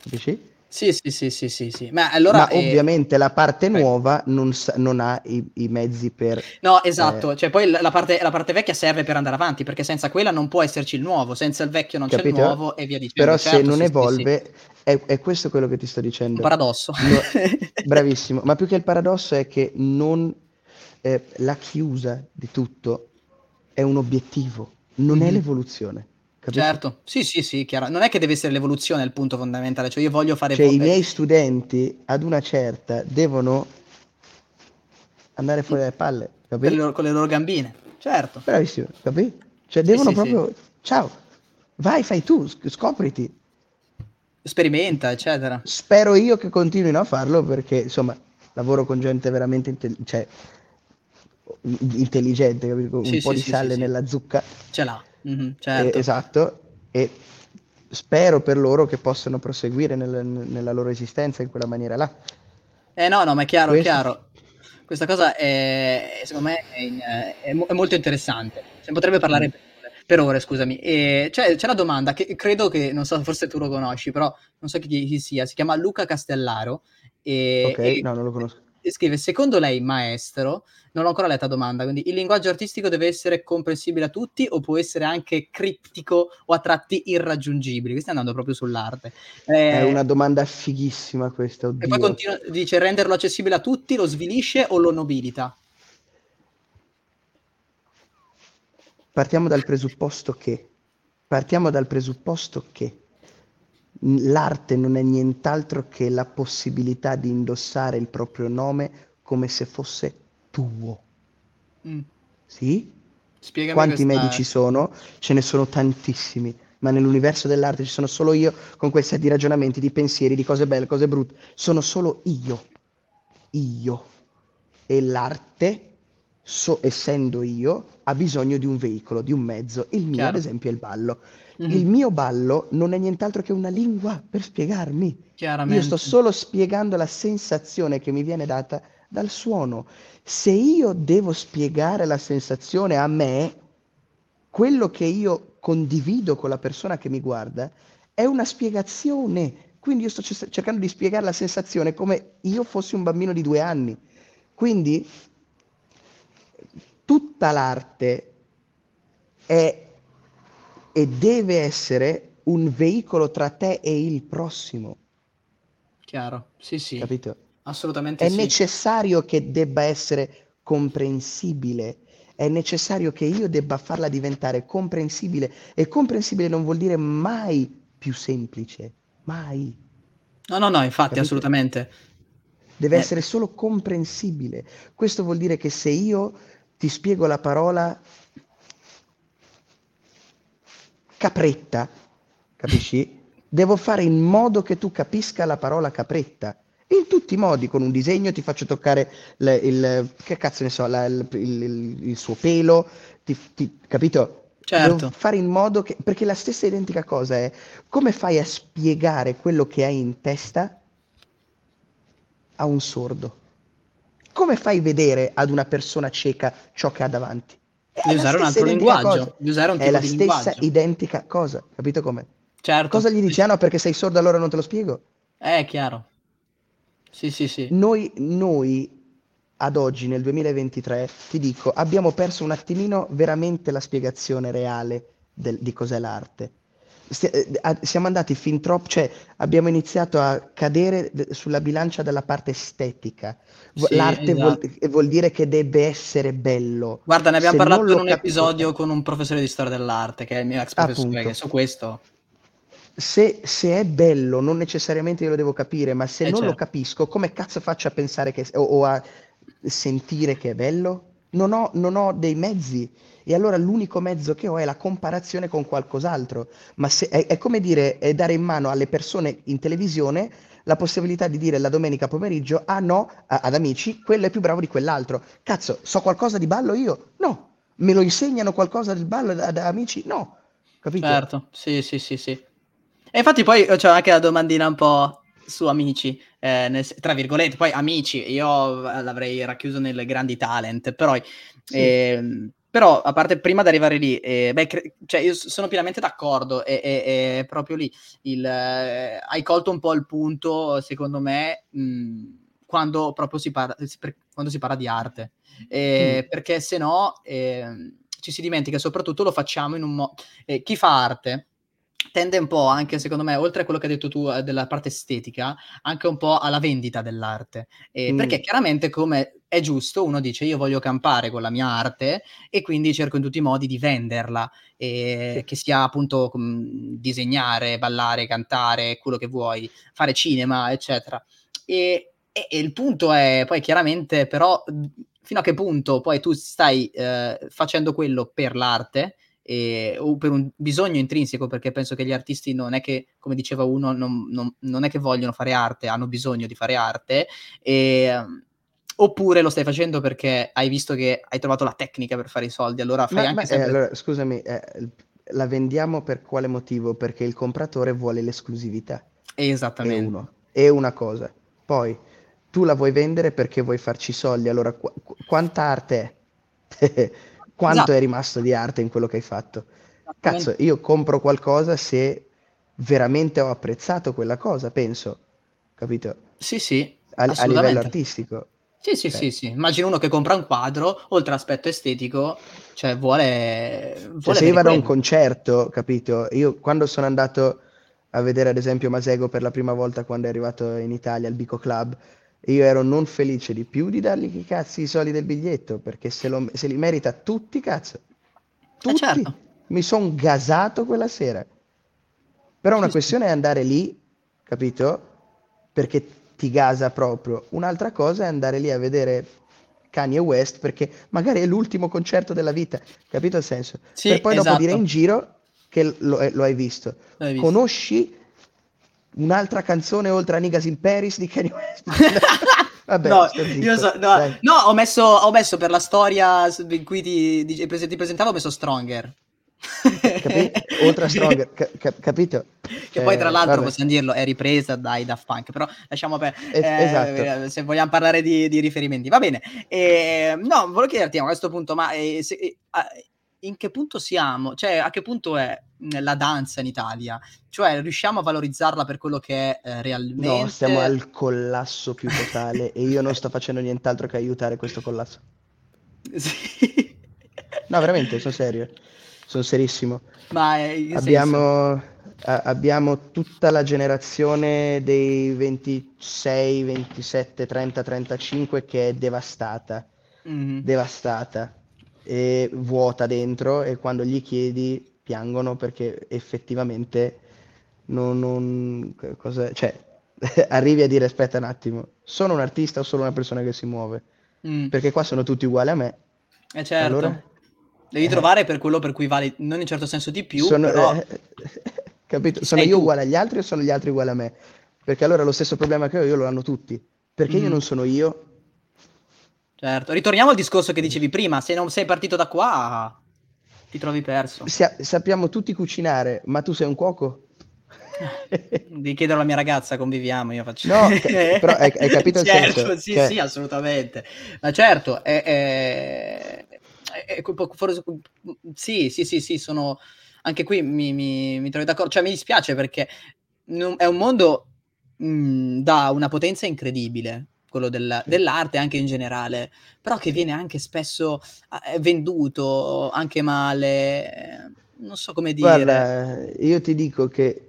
Capisci? Sì, sì, sì, sì, sì, sì. Ma, allora, Ma eh... ovviamente la parte nuova non, non ha i, i, mezzi per... No, esatto, eh... cioè poi la parte, la parte, vecchia serve per andare avanti, perché senza quella non può esserci il nuovo, senza il vecchio non Capito? c'è il nuovo e via dicendo. Però certo, se non sì, evolve, sì, sì. È, è, questo quello che ti sto dicendo. Un paradosso. No, bravissimo, ma più che il paradosso è che non... Eh, la chiusa di tutto è un obiettivo, non mm-hmm. è mhm. l'evoluzione. Capito? Certo, sì, sì, sì, chiaro. Non è che deve essere l'evoluzione il punto fondamentale, cioè io voglio fare... Cioè i miei studenti ad una certa devono andare fuori dalle palle, capito? Con le, con le loro gambine, certo. Bravissimo, capito? Cioè devono sì, proprio... Sì. Ciao, vai, fai tu, scopriti. Sperimenta, eccetera. Spero io che continuino a farlo perché, insomma, lavoro con gente veramente inte- cioè, intelligente, capito? un sì, po' di sale nella zucca. Ce l'ha. Mm-hmm, certo. eh, esatto, e spero per loro che possano proseguire nel, nella loro esistenza in quella maniera là. Eh no, no, ma è chiaro, Questo... è chiaro. Questa cosa è, secondo me è, è, è molto interessante. Se potrebbe parlare mm. per, per ore, scusami. E c'è, c'è la domanda che credo che, non so, forse tu lo conosci, però non so chi, chi sia, si chiama Luca Castellaro. E, ok, e, no, non lo conosco scrive, secondo lei, maestro, non ho ancora letto la domanda, quindi il linguaggio artistico deve essere comprensibile a tutti o può essere anche criptico o a tratti irraggiungibili? Qui stiamo andando proprio sull'arte. Eh, È una domanda fighissima questa, oddio. E poi continua, dice, renderlo accessibile a tutti lo svilisce o lo nobilita? Partiamo dal presupposto che, partiamo dal presupposto che L'arte non è nient'altro che la possibilità di indossare il proprio nome come se fosse tuo. Mm. Sì? Spiegami Quanti questa... medici sono? Ce ne sono tantissimi, ma nell'universo dell'arte ci sono solo io con quei set di ragionamenti, di pensieri, di cose belle, cose brutte. Sono solo io. Io. E l'arte, so, essendo io, ha bisogno di un veicolo, di un mezzo. Il mio, Chiaro. ad esempio, è il ballo. Mm-hmm. Il mio ballo non è nient'altro che una lingua per spiegarmi. Io sto solo spiegando la sensazione che mi viene data dal suono. Se io devo spiegare la sensazione a me, quello che io condivido con la persona che mi guarda è una spiegazione. Quindi io sto cercando di spiegare la sensazione come io fossi un bambino di due anni. Quindi tutta l'arte è e deve essere un veicolo tra te e il prossimo. Chiaro, sì, sì. Capito? Assolutamente è sì. necessario che debba essere comprensibile, è necessario che io debba farla diventare comprensibile e comprensibile non vuol dire mai più semplice, mai. No, no, no, infatti, Capito? assolutamente. Deve eh. essere solo comprensibile. Questo vuol dire che se io ti spiego la parola capretta, capisci? Devo fare in modo che tu capisca la parola capretta. In tutti i modi, con un disegno ti faccio toccare il, il che cazzo ne so, la, il, il, il, suo pelo, ti, ti, capito? Certo. Devo fare in modo che, perché la stessa identica cosa è, come fai a spiegare quello che hai in testa a un sordo? Come fai a vedere ad una persona cieca ciò che ha davanti? di usare un altro linguaggio, di usare un è la stessa linguaggio. identica cosa, capito come? Certo. Cosa gli dici? Ah no, perché sei sordo allora non te lo spiego? Eh, chiaro. Sì, sì, sì. Noi, noi ad oggi, nel 2023, ti dico, abbiamo perso un attimino veramente la spiegazione reale del, di cos'è l'arte. Eh, siamo andati fin troppo, cioè abbiamo iniziato a cadere sulla bilancia della parte estetica. Sì, L'arte esatto. vuol, vuol, dire che deve essere bello. Guarda, ne abbiamo Se parlato in un episodio con un professore di storia dell'arte, che è il mio ex professore, su questo. Se, se, è bello, non necessariamente io lo devo capire, ma se eh non certo. lo capisco, come cazzo faccio a pensare che, o, o a sentire che è bello? non ho, non ho dei mezzi e allora l'unico mezzo che ho è la comparazione con qualcos'altro. Ma se, è, è come dire, è dare in mano alle persone in televisione la possibilità di dire la domenica pomeriggio, ah no, a, ad amici, quello è più bravo di quell'altro. Cazzo, so qualcosa di ballo io? No. Me lo insegnano qualcosa del ballo da, da amici? No. Capito? Certo, sì, sì, sì, sì. E infatti poi c'è anche la domandina un po' su amici, eh, nel, tra virgolette, poi amici, io l'avrei racchiuso nelle grandi talent, però, sì. eh, però a parte prima di arrivare lì, eh, beh, cre- cioè io sono pienamente d'accordo e, e, e proprio lì il, eh, hai colto un po' il punto, secondo me, mh, quando proprio si parla, quando si parla di arte, mm. perché se no ehm, ci si dimentica, soprattutto lo facciamo in un modo... Eh, chi fa arte tende un po' anche, secondo me, oltre a quello che hai detto tu eh, della parte estetica, anche un po' alla vendita dell'arte. Eh, mm. Perché chiaramente, come è giusto, uno dice io voglio campare con la mia arte e quindi cerco in tutti i modi di venderla, eh, sì. che sia appunto com- disegnare, ballare, cantare, quello che vuoi, fare cinema, eccetera. E, e, e il punto è poi chiaramente, però, fino a che punto poi tu stai eh, facendo quello per l'arte eh, o per un bisogno intrinseco, perché penso che gli artisti non è che, come diceva uno, non, non, non è che vogliono fare arte, hanno bisogno di fare arte, e, oppure lo stai facendo perché hai visto che hai trovato la tecnica per fare i soldi, allora fai ma, anche ma, sempre... eh, allora, scusami, eh, la vendiamo per quale motivo? Perché il compratore vuole l'esclusività. Esattamente. È uno, è una cosa. Poi tu la vuoi vendere perché vuoi farci soldi, allora qu- quanta arte è? quanto esatto. è rimasto di arte in quello che hai fatto. Cazzo, io compro qualcosa se veramente ho apprezzato quella cosa, penso, capito? Sì, sì. A, a livello artistico. Sì, sì, cioè. sì, sì. Immagino uno che compra un quadro, oltre all'aspetto estetico, cioè vuole... Vuole cioè, se io vado a un concerto, capito? Io quando sono andato a vedere ad esempio Masego per la prima volta quando è arrivato in Italia al Bico Club, io ero non felice di più di dargli i cazzi i soldi del biglietto, perché se, lo, se li merita tutti, cazzo. Tutti. Eh certo. Mi sono gasato quella sera. Però una questione è andare lì, capito? Perché ti gasa proprio. Un'altra cosa è andare lì a vedere Kanye West perché magari è l'ultimo concerto della vita, capito il senso? Sì, per poi esatto. dopo dire in giro che lo, lo hai visto. visto. Conosci un'altra canzone oltre a Niggas in Paris di Kanye West. Vabbè, no, io so, no, no, ho, messo, ho messo per la storia in cui ti, ti, ti presentavo, ho messo Stronger. Capi- oltre a Stronger, ca- capito? Che poi tra eh, l'altro vabbè. possiamo dirlo, è ripresa dai Daft Punk, però lasciamo per... Eh, esatto. Eh, se vogliamo parlare di, di, riferimenti. Va bene. Eh, no, volevo chiederti a questo punto, ma eh, se, eh, in che punto siamo? Cioè, a che punto è la danza in Italia? Cioè, riusciamo a valorizzarla per quello che è eh, realmente? No, siamo al collasso più totale e io non sto facendo nient'altro che aiutare questo collasso. Sì. No, veramente, sono serio. Sono serissimo. Ma abbiamo, a, abbiamo tutta la generazione dei 26, 27, 30, 35 che è devastata. Mm-hmm. Devastata e vuota dentro e quando gli chiedi piangono perché effettivamente non, non cosa, cioè, arrivi a dire aspetta un attimo, sono un artista o solo una persona che si muove? Mm. Perché qua sono tutti uguali a me. Eh certo. Allora, Devi eh. trovare per quello per cui vale, non in certo senso di più, sono, però... Eh, capito? Sono io tu. uguale agli altri o sono gli altri uguali a me? Perché allora lo stesso problema che ho io lo hanno tutti. Perché mm. io non sono io Certo, ritorniamo al discorso che dicevi prima, se non sei partito da qua ti trovi perso. Sa- sappiamo tutti cucinare, ma tu sei un cuoco? Devi chiedere alla mia ragazza, conviviamo, io faccio... No, però hai, hai capito il certo, senso? Sì, cioè... sì, assolutamente. Ma certo, è, è, è, forse, sì, sì, sì, sì, sono... Anche qui mi, mi, mi trovo d'accordo, cioè mi dispiace perché è un mondo mh, da una potenza incredibile, quello del, dell'arte anche in generale, però che viene anche spesso eh, venduto anche male, non so come dire. Guarda, io ti dico che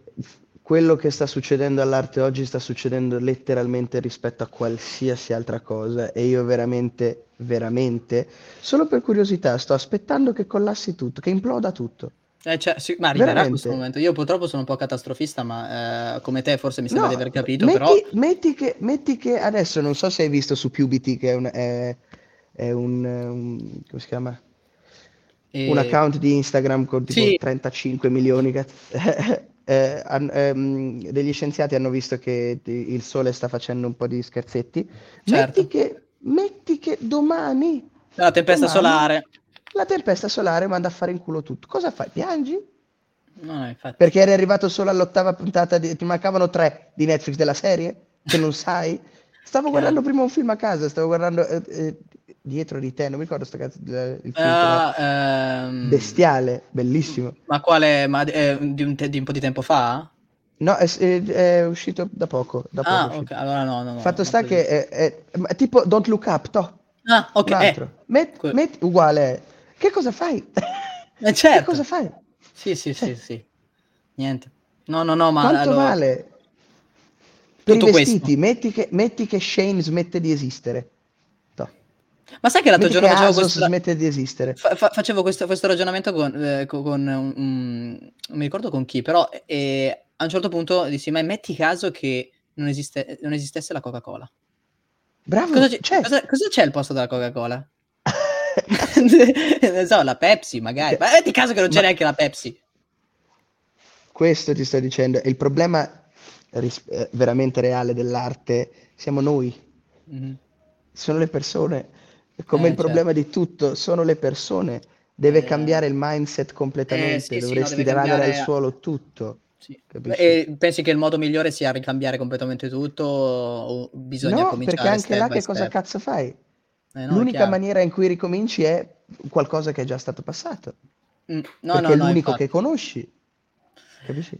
quello che sta succedendo all'arte oggi sta succedendo letteralmente rispetto a qualsiasi altra cosa e io veramente, veramente, solo per curiosità, sto aspettando che collassi tutto, che imploda tutto. Eh, cioè, sì, ma arriverà Veramente. questo momento. Io purtroppo sono un po' catastrofista, ma eh, come te forse mi sembra no, di aver capito. Metti, però... metti, che, metti, che, adesso non so se hai visto su QBT che è, un, è, è un, un- come si chiama? E- Un account di Instagram con tipo Sì. 35 milioni. cazzo. Eh, han- ehm, degli scienziati hanno visto che il sole sta facendo un po' di scherzetti. Certo. Metti che, metti che domani La tempesta domani solare. La tempesta solare manda a fare in culo tutto. Cosa fai? Piangi? No, infatti. Perché eri arrivato solo all'ottava puntata, di- ti mancavano tre di Netflix della serie? Che non sai? Stavo guardando prima un film a casa, stavo guardando eh, eh, dietro di te, non mi ricordo sto cazzo, il film com'è. ehm, bestiale, bellissimo. Ma quale? Ma eh, di, un te- di un po' di tempo fa? No, è, è- è uscito da poco. Da poco Ah, uscito. ok, allora no, no. Fatto sta che è, è- tipo Don't Look Up, toh, Ah, ok. eh. Met- que- met- uguale. Che cosa fai? eh, certo. Che cosa fai? Sì, sì, sì, sì. Niente. No, no, no, ma Quanto allora- vale? Per Tutto i questo. vestiti, metti che, metti che Shane smette di esistere. Toh. Ma sai che l'altro Metti giorno che facevo questo, smette di esistere. fa- fa- facevo questo, questo ragionamento con, eh, co- con un, un- non mi ricordo con chi, però eh, a un certo punto dissi, ma metti caso che non, esiste, non esistesse la Coca-Cola. Bravo, Cosa, c'è, c'è. cosa- cosa c'è al posto della Coca-Cola? non so, la Pepsi magari. Ma metti caso che non c'è Ma- neanche la Pepsi. Questo ti sto dicendo. Il problema ris- eh, veramente reale dell'arte siamo noi, Mhm. sono le persone. Come Eh, il problema di tutto, sono le persone. Deve Eh, cambiare il mindset completamente. eh, sì, sì, no, Dovresti deve radere al cambiare- suolo tutto. Sì. E pensi che il modo migliore sia ricambiare completamente tutto o bisogna No, cominciare perché anche là che cosa step? cazzo fai? Eh, no, L'unica maniera in cui ricominci è qualcosa che è già stato passato. Mm, No, perché no, è l'unico che conosci. Capisci?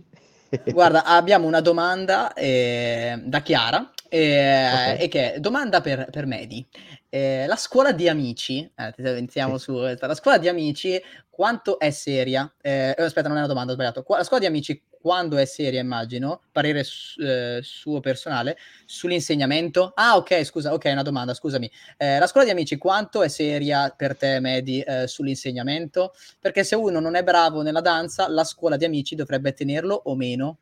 Guarda, abbiamo una domanda eh, da Chiara, eh, Ok. e che è domanda per, per Medi. Eh, la scuola di amici, eh, iniziamo Sì. su questa, la scuola di amici quanto è seria? Eh, eh, aspetta, non è una domanda, ho sbagliato. La scuola di amici quando è seria, immagino, parere su- eh, suo personale, sull'insegnamento? Ah, ok, scusa, ok, una domanda, scusami. Eh, la scuola di amici quanto è seria per te, Medi, eh, sull'insegnamento? Perché se uno non è bravo nella danza, la scuola di amici dovrebbe tenerlo o meno?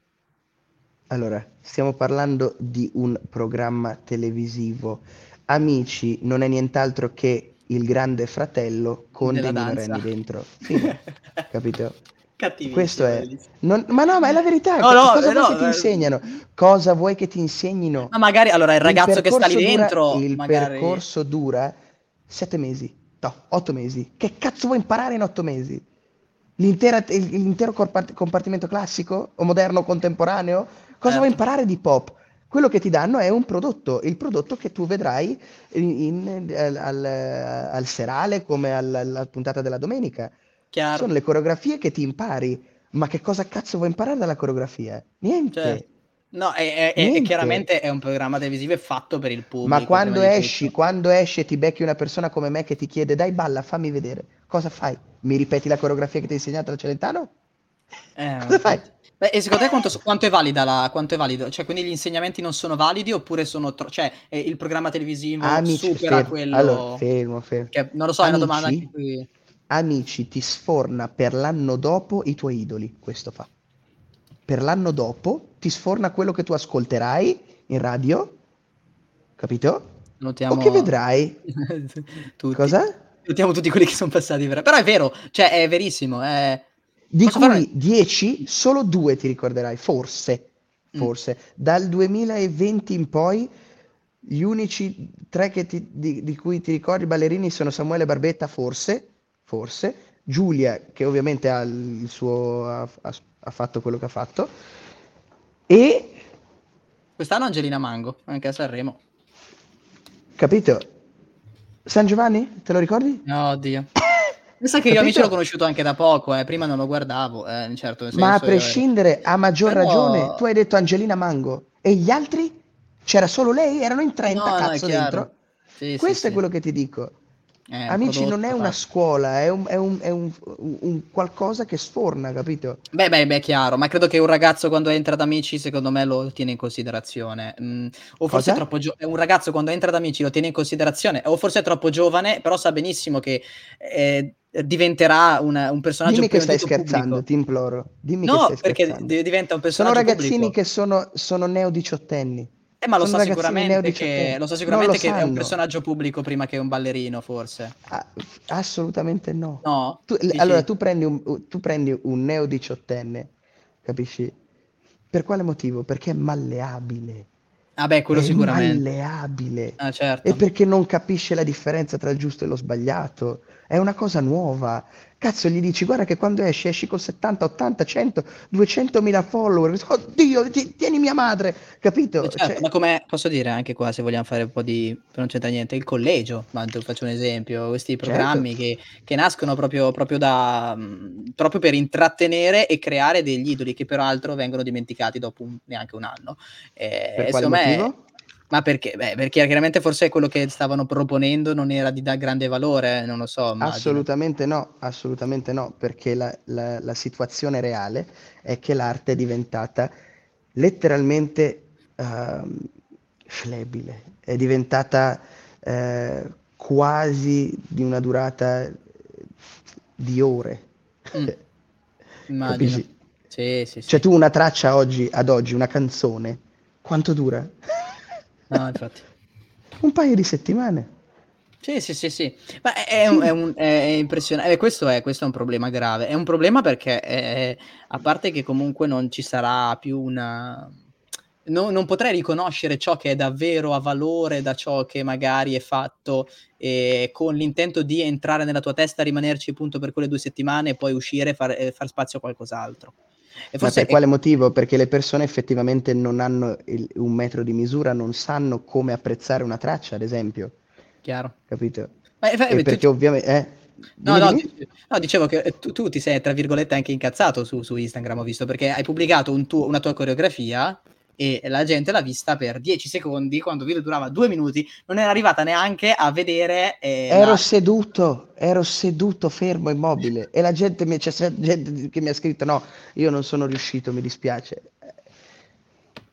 Allora, stiamo parlando di un programma televisivo. Amici non è nient'altro che il grande fratello con dei minorenni dentro. Fine, capito? Cattivissimo, Questo è. Non- ma no, ma è la verità. No, no, cosa eh, vuoi no, che ti eh. insegnano? Cosa vuoi che ti insegnino? Ma magari allora il Il ragazzo che sta lì dura- dentro, il magari... percorso dura sette mesi, no, otto mesi. Che cazzo vuoi imparare in otto mesi? L'intera- il- l'intero compart- compartimento classico o moderno contemporaneo? Cosa Certo. vuoi imparare di pop? Quello che ti danno è un prodotto, il prodotto che tu vedrai in- in- al, al- al serale come al- alla puntata della domenica. Chiaro. Sono le coreografie che ti impari. Ma che cosa cazzo vuoi imparare dalla coreografia? Niente. Certo. No, è, è- è- Niente. chiaramente è un programma televisivo fatto per il pubblico. Ma quando esci, quando esci e ti becchi una persona come me che ti chiede dai balla, fammi vedere, cosa fai? Mi ripeti la coreografia che ti ha insegnato la Celentano? Eh, Cosa fai? Beh, e secondo te quanto, quanto è valida la, quanto è valido? Cioè, quindi gli insegnamenti non sono validi oppure sono tro- cioè, eh, il programma televisivo Amici, supera fermo. quello Allora, fermo, fermo. che non lo so, è una Amici? domanda anche qui. Amici ti sforna per l'anno dopo i tuoi idoli, questo fa. Per l'anno dopo ti sforna quello che tu ascolterai in radio, capito? Notiamo... O che vedrai. tutti. Cosa? Notiamo tutti quelli che sono passati per... Però è vero, cioè è verissimo. È... Di Posso cui fare- 10, solo due ti ricorderai, forse, Mm. forse. Dal 2020 in poi, gli unici tre che ti- di, di cui ti ricordi ballerini sono Samuele Barbetta, forse, forse, Giulia, che ovviamente ha il suo, ha, ha- fatto quello che ha fatto, e, Quest'anno Angelina Mango, anche a Sanremo. capito, San Giovanni, te lo ricordi? No, oddio. Mi sa che io Capito? amici l'ho conosciuto anche da poco, eh. prima non lo guardavo, eh, certo nel Ma a senso, io- prescindere, a maggior Però- ragione, tu hai detto Angelina Mango, e gli altri? C'era solo lei? Erano in 30, No, no, cazzo, chiaro. dentro? Sì, sì, Questo sì. è quello che ti dico. Un Amici, non è prodotto una scuola, è un, è un- è un- un- qualcosa che sforna, capito? Beh, beh, beh, chiaro, ma credo che un ragazzo quando entra da amici, secondo me lo tiene in considerazione. Mm, o forse Cosa? è troppo giovane. Un ragazzo quando entra da amici lo tiene in considerazione, o forse è troppo giovane, però sa benissimo che eh, diventerà una- un personaggio Dimmi che stai scherzando, pubblico. ti imploro. Dimmi che No, stai perché di- diventa un Sono personaggio ragazzini pubblico. che sono, sono neo diciottenni. Eh, ma lo sa sicuramente che, lo sa sicuramente lo che è un personaggio pubblico prima che un ballerino, forse. Ah, assolutamente no. No? Tu, allora, tu prendi, un, tu prendi un neo diciottenne, capisci? Per quale motivo? Perché è malleabile. Ah beh, quello è sicuramente. malleabile. Ah, certo. E perché non capisce la differenza tra il giusto e lo sbagliato. È una cosa nuova. Cazzo, gli dici, guarda che quando esci, esci con 70, 80, 100, 200 mila follower. Oddio, ti, tieni mia madre, capito? Eh, certo, cioè... Ma come posso dire anche qua, se vogliamo fare un po' di... non c'entra niente, il collegio, ma faccio un esempio, questi certo. programmi certo. che, che, nascono proprio, proprio, da, proprio per intrattenere e creare degli idoli che peraltro vengono dimenticati dopo un, neanche un anno. Eh, per quale motivo? Me, ma perché? Beh, perché chiaramente forse quello che stavano proponendo non era di da grande valore, non lo so. Immagino. Assolutamente no, assolutamente no, perché la, la, la, situazione reale è che l'arte è diventata letteralmente uh, flebile, è diventata uh, quasi di una durata di ore. Mm. Immagino. Sì, sì, sì. Cioè tu una traccia oggi, ad oggi, una canzone, quanto dura? No, infatti. un paio di settimane. Sì, sì, sì, sì. Ma è, sì. È, un, è impressionante. Eh, questo, è, questo, è, un problema grave. È un problema perché, è, a parte che comunque non ci sarà più una... No, non potrei riconoscere ciò che è davvero a valore da ciò che magari è fatto eh, con l'intento di entrare nella tua testa, rimanerci appunto per quelle due settimane e poi uscire e far, eh, far spazio a qualcos'altro. E forse Ma per quale motivo? Perché le persone effettivamente non hanno il, un metro di misura, non sanno come apprezzare una traccia, ad esempio. Chiaro. Capito? Ma, perché tu... ovviamente... Eh, No, no, no, dicevo che tu, tu, ti sei, tra virgolette, anche incazzato su, su Instagram, ho visto, perché hai pubblicato un tuo, una tua coreografia e la gente l'ha vista per 10 secondi quando il video durava due minuti, non era arrivata neanche a vedere. Eh, ero la... seduto, ero seduto fermo, immobile e la gente, mi, c'è gente che mi ha scritto: No, io non sono riuscito, mi dispiace.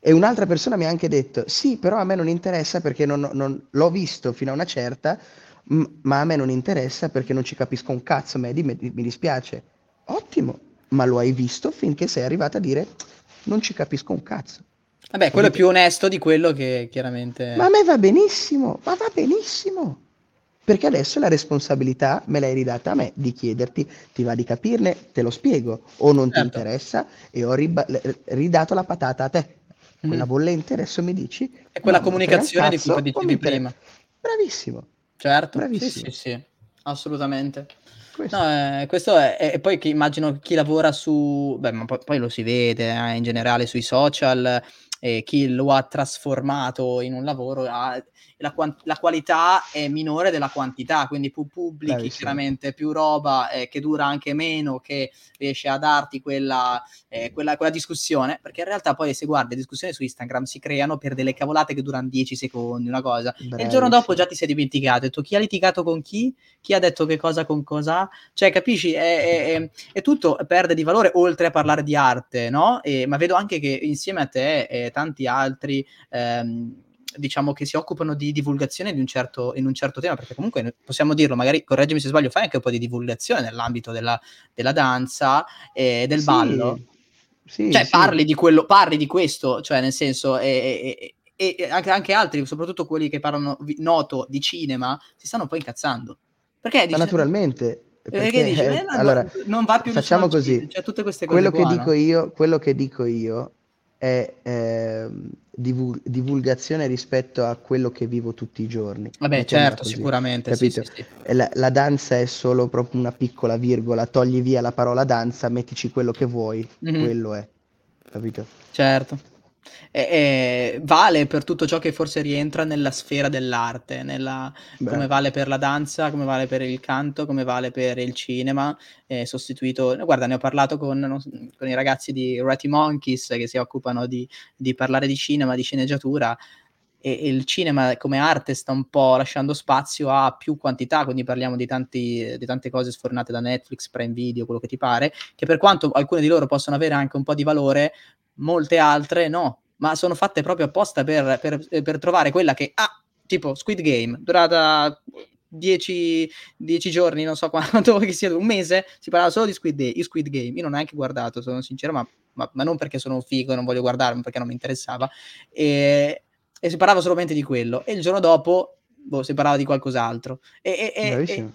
E un'altra persona mi ha anche detto: Sì, però a me non interessa perché non, non, l'ho visto fino a una certa, ma a me non interessa perché non ci capisco un cazzo. Medi, mi, mi dispiace. Ottimo, ma lo hai visto finché sei arrivata a dire: Non ci capisco un cazzo. Vabbè, quello è più onesto di quello che chiaramente... Ma a me va benissimo, ma va benissimo. Perché adesso la responsabilità me l'hai ridata a me di chiederti, ti va di capirne, te lo spiego, o non certo. ti interessa e ho riba- ridato la patata a te. Quella mm. bollente adesso mi dici... È quella comunicazione cazzo, di cui dicevi prima. Bravissimo. Certo, Bravissimo. Sì, sì, sì, assolutamente. Questo. No, eh, questo è, e poi che immagino chi lavora su, beh, ma poi, poi lo si vede eh, in generale sui social, eh, chi lo ha trasformato in un lavoro ha la, la, qualità è minore della quantità, quindi più pubblichi Beh, chiaramente più roba eh, che dura anche meno, che riesce a darti quella, eh, quella, quella, discussione, perché in realtà poi se guardi le discussioni su Instagram si creano per delle cavolate che durano 10 secondi, una cosa, Bravissimo. e il giorno dopo già ti sei dimenticato, hai detto chi ha litigato con chi, chi ha detto che cosa con cosa, cioè capisci, è, è, è tutto perde di valore oltre a parlare di arte, no? E, ma vedo anche che insieme a te e tanti altri... Ehm, diciamo che si occupano di divulgazione di un certo, in un certo tema, perché comunque possiamo dirlo, magari correggimi se sbaglio, fai anche un po' di divulgazione nell'ambito della, della danza e del sì, ballo. Sì, cioè, sì. Parli, di quello, parli di questo, cioè nel senso, e, e, e anche, anche, altri, soprattutto quelli che parlano noto di cinema, si stanno poi incazzando. Perché dice, naturalmente. Perché, dice, eh, allora, non va più facciamo così. Cioè, tutte queste cose quello, qua, che no? dico io, quello che dico io è eh, divul- divulgazione rispetto a quello che vivo tutti i giorni. Vabbè, certo, così, sicuramente. Sì, sì, sì. La, la, danza è solo proprio una piccola virgola, togli via la parola danza, mettici quello che vuoi, mm-hmm. quello è. Capito? Certo e, e vale per tutto ciò che forse rientra nella sfera dell'arte, nella, come vale per la danza, come vale per il canto, come vale per il cinema, è sostituito, guarda ne ho parlato con, con i ragazzi di Ratty Monkeys che si occupano di, di parlare di cinema, di sceneggiatura, e il cinema come arte sta un po' lasciando spazio a più quantità, quindi parliamo di, tanti, di, tante cose sfornate da Netflix, Prime Video, quello che ti pare, che per quanto alcune di loro possono avere anche un po' di valore, molte altre no, ma sono fatte proprio apposta per, per, eh, per trovare quella che ha, ah, tipo Squid Game, durata 10, giorni, non so quanto che sia, un mese, si parlava solo di Squid, Day, Squid Game. Io non ho neanche guardato, sono sincero, ma, ma, ma, non perché sono figo e non voglio guardarmi, perché non mi interessava. E, e si parlava solamente di quello, e il giorno dopo boh, si parlava di qualcos'altro. E, e, e,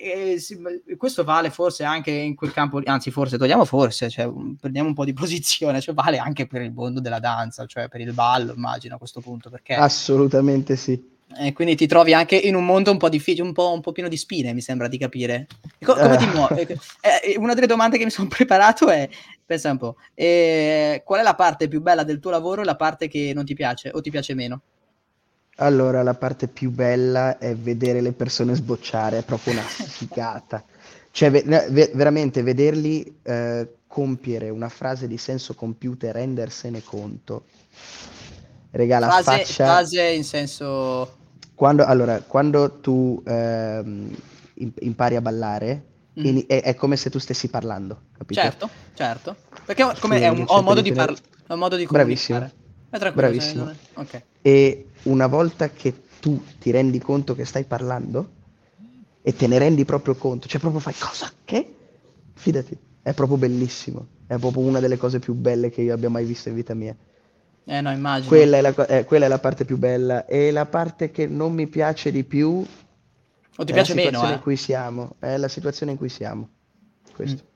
e questo vale forse anche in quel campo, anzi forse, togliamo forse, cioè, prendiamo un po' di posizione, cioè vale anche per il mondo della danza, cioè per il ballo, immagino a questo punto, perché... Assolutamente sì. E quindi ti trovi anche in un mondo un po' difficile, un po', un po pieno di spine, mi sembra di capire. Co- come ti muovi? Eh, eh, una delle domande che mi sono preparato è, pensa un po', eh, qual è la parte più bella del tuo lavoro e la parte che non ti piace o ti piace meno? Allora, la parte più bella è vedere le persone sbocciare, è proprio una figata. Cioè, ve- veramente vederli eh, compiere una frase di senso compiuta e rendersene conto. Regala frase, faccia... Frase in senso quando, allora, quando tu ehm, impari a ballare, mm. in, è, è, come se tu stessi parlando, capito? Certo, certo. Perché come, sì, è un, ho un modo di parlare, un modo di Bravissimo. Bravissimo. Okay. E una volta che tu ti rendi conto che stai parlando e te ne rendi proprio conto, cioè proprio fai cosa? Che? Fidati, è proprio bellissimo. È proprio una delle cose più belle che io abbia mai visto in vita mia. Eh no, immagino. Quella è, la, eh, quella è la parte più bella. E la parte che non mi piace di più o ti piace meno, eh? in cui siamo. È la situazione in cui siamo. Questo. Mm.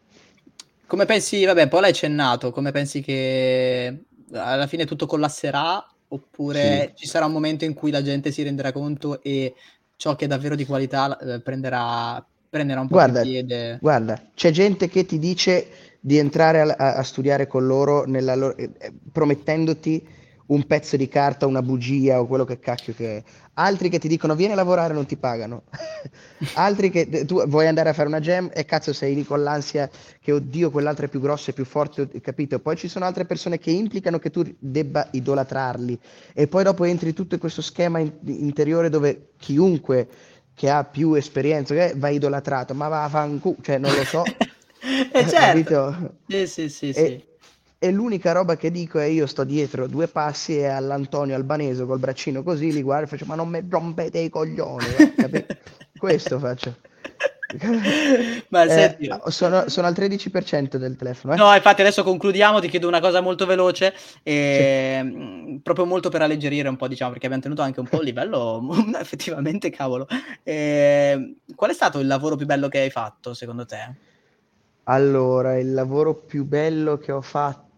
Come pensi, vabbè, poi l'hai accennato, come pensi che alla fine tutto collasserà oppure sì. ci sarà un momento in cui la gente si renderà conto e ciò che è davvero di qualità eh, prenderà, prenderà un po' guarda, di piede? Guarda, c'è gente che ti dice di entrare a, a, a studiare con loro, loro eh, eh, promettendoti un pezzo di carta, una bugia o quello che cacchio che è. Altri che ti dicono vieni a lavorare e non ti pagano. Altri che tu vuoi andare a fare una jam e cazzo sei lì con l'ansia che oddio quell'altro è più grosso e più forte, capito? Poi ci sono altre persone che implicano che tu debba idolatrarli e poi dopo entri tutto in questo schema in- interiore dove chiunque che ha più esperienza eh, va idolatrato, ma va a fanculo, cioè non lo so. eh certo. Sì, sì, sì, e, sì. E l'unica roba che dico è io sto dietro due passi e all'Antonio Albanese col braccino così li guardo e faccio ma non mi rompete i coglioni, questo faccio. Ma eh, sono, sono, al 13% del telefono. Eh? No, infatti adesso concludiamo, ti chiedo una cosa molto veloce, e, sì. Mm, proprio molto per alleggerire un po', diciamo, perché abbiamo tenuto anche un po' il livello, effettivamente, cavolo. E, qual è stato il lavoro più bello che hai fatto, secondo te? Allora, il lavoro più bello che ho fatto...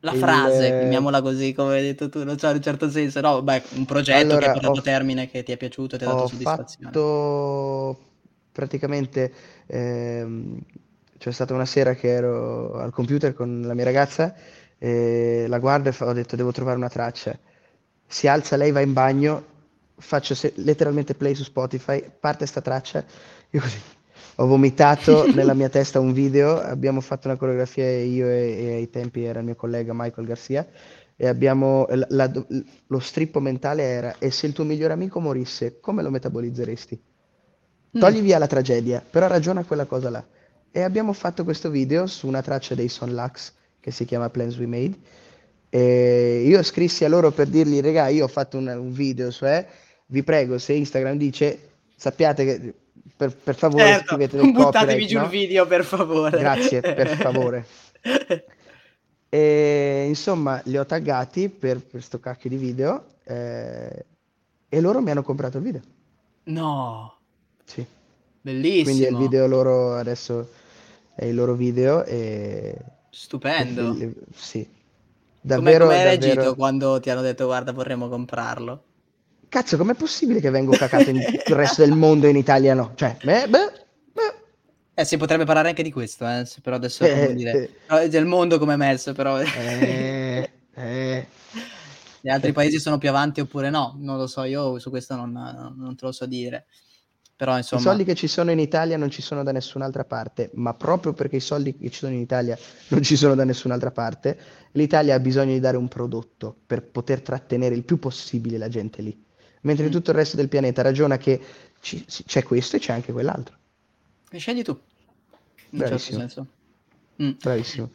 La il... frase, chiamiamola così, come hai detto tu, non so, in un certo senso, no? Beh, un progetto allora, che hai portato a termine, che ti è piaciuto, ti ha dato soddisfazione. Ho fatto praticamente... Ehm, c'è stata una sera che ero al computer con la mia ragazza, e la guardo e ho detto devo trovare una traccia. Si alza, lei va in bagno, faccio se- letteralmente play su Spotify, parte sta traccia, io così ho vomitato nella mia testa un video, abbiamo fatto una coreografia io e, e ai tempi era il mio collega Michael Garcia e abbiamo, la, la, lo strippo mentale era e se il tuo migliore amico morisse, come lo metabolizzeresti? Mm. Togli via la tragedia, però ragiona quella cosa là. E abbiamo fatto questo video su una traccia dei Son Lux che si chiama Plans We Made. E io scrissi a loro per dirgli, regà, io ho fatto un, un video, cioè, vi prego, se Instagram dice, sappiate che per, per favore certo, scrivete del buttatevi giù no? il video per favore. Grazie per favore. E insomma li ho taggati per questo cacchio di video eh, e loro mi hanno comprato il video. No. Sì. Bellissimo. Quindi il video loro adesso è il loro video e stupendo. e, sì. Davvero come hai davvero... reagito quando ti hanno detto guarda vorremmo comprarlo Cazzo, com'è possibile che vengo cacato in il resto del mondo e in Italia no? Cioè, beh, beh, beh. Eh, si potrebbe parlare anche di questo, eh, però adesso eh, dire, eh. del mondo come è messo, però... Eh, eh. Gli altri paesi sono più avanti oppure no, non lo so, io su questo non, non te lo so dire. Però, insomma... I soldi che ci sono in Italia non ci sono da nessun'altra parte, ma proprio perché i soldi che ci sono in Italia non ci sono da nessun'altra parte, l'Italia ha bisogno di dare un prodotto per poter trattenere il più possibile la gente lì mentre mm. tutto il resto del pianeta ragiona che ci, c'è questo e c'è anche quell'altro. E scegli tu. In Bravissimo. certo senso. Mm. Bravissimo.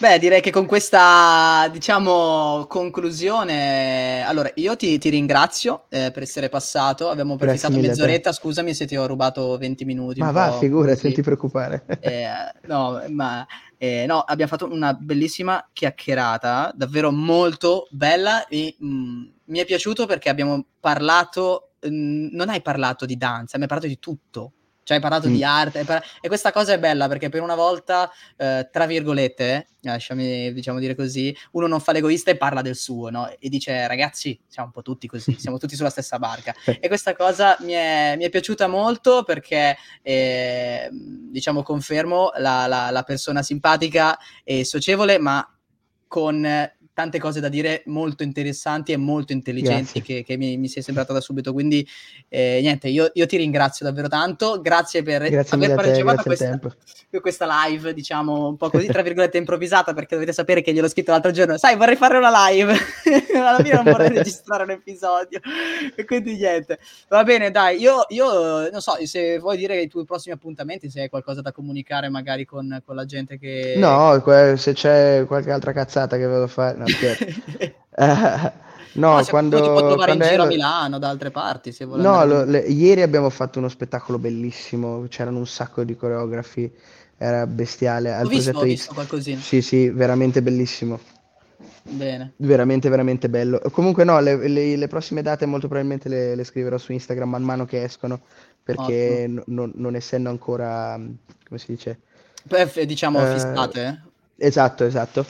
Beh, direi che con questa, diciamo, conclusione, allora io ti, ti ringrazio eh, per essere passato, abbiamo prefissato mezz'oretta, scusami se ti ho rubato 20 minuti. Ma va, figurati, non ti preoccupare. Eh, no, ma Eh, no, abbiamo fatto una bellissima chiacchierata, davvero molto bella e mh, mm, mi è piaciuto perché abbiamo parlato, mh, mm, non hai parlato di danza, mi hai parlato di tutto. Cioè hai parlato mm. di arte par- e questa cosa è bella perché per una volta, eh, tra virgolette, lasciami diciamo dire così, uno non fa l'egoista e parla del suo, no? E dice ragazzi, siamo un po' tutti così, siamo tutti sulla stessa barca. E questa cosa mi è, mi è piaciuta molto perché, eh, diciamo, confermo la, la, la persona simpatica e socievole, ma con tante cose da dire molto interessanti e molto intelligenti che, che, mi, mi si è sembrata da subito. Quindi, eh, niente, io, io, ti ringrazio davvero tanto. Grazie per grazie aver partecipato a questa, questa, live, diciamo un po' così, tra virgolette, improvvisata, perché dovete sapere che gliel'ho scritto l'altro giorno. Sai, vorrei fare una live. Alla fine non vorrei registrare un episodio. E quindi, niente. Va bene, dai, io, io non so se vuoi dire i tuoi prossimi appuntamenti, se hai qualcosa da comunicare magari con, con la gente che. No, se c'è qualche altra cazzata che devo fare. No uh, no, no quando... Ti può trovare in giro a Milano, da altre parti, se vuole. No, lo, le, ieri abbiamo fatto uno spettacolo bellissimo, c'erano un sacco di coreografi, era bestiale. Al ho visto, ho visto qualcosina. Sì, sì, veramente bellissimo. Bene. Veramente, veramente bello. Comunque no, le, le, le prossime date molto probabilmente le, le, scriverò su Instagram man mano che escono, perché n- non, non essendo ancora, come si dice? Beh, diciamo uh, fissate. Esatto, esatto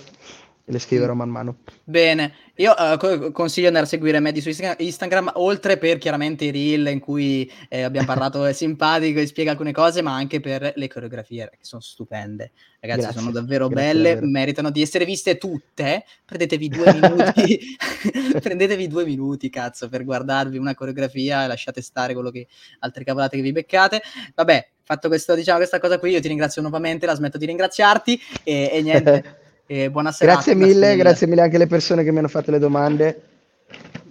le scriverò man mano. Bene, io uh, consiglio di andare a seguire Medi su Instagram, oltre per chiaramente i reel in cui eh, abbiamo parlato, è simpatico e spiega alcune cose, ma anche per le coreografie che sono stupende. Ragazzi, grazie, sono davvero belle, davvero. meritano di essere viste tutte. Prendetevi due minuti, prendetevi due minuti, cazzo, per guardarvi una coreografia e lasciate stare quello che altre cavolate che vi beccate. Vabbè, fatto questo, diciamo, questa cosa qui, io ti ringrazio nuovamente, la smetto di ringraziarti e, e niente. E buona serata. Grazie mille, grazie mille, grazie mille anche alle persone che mi hanno fatto le domande,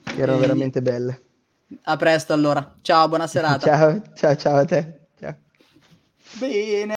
che erano e... veramente belle. A presto allora. Ciao, buona serata. ciao, ciao, ciao a te. Ciao. Bene.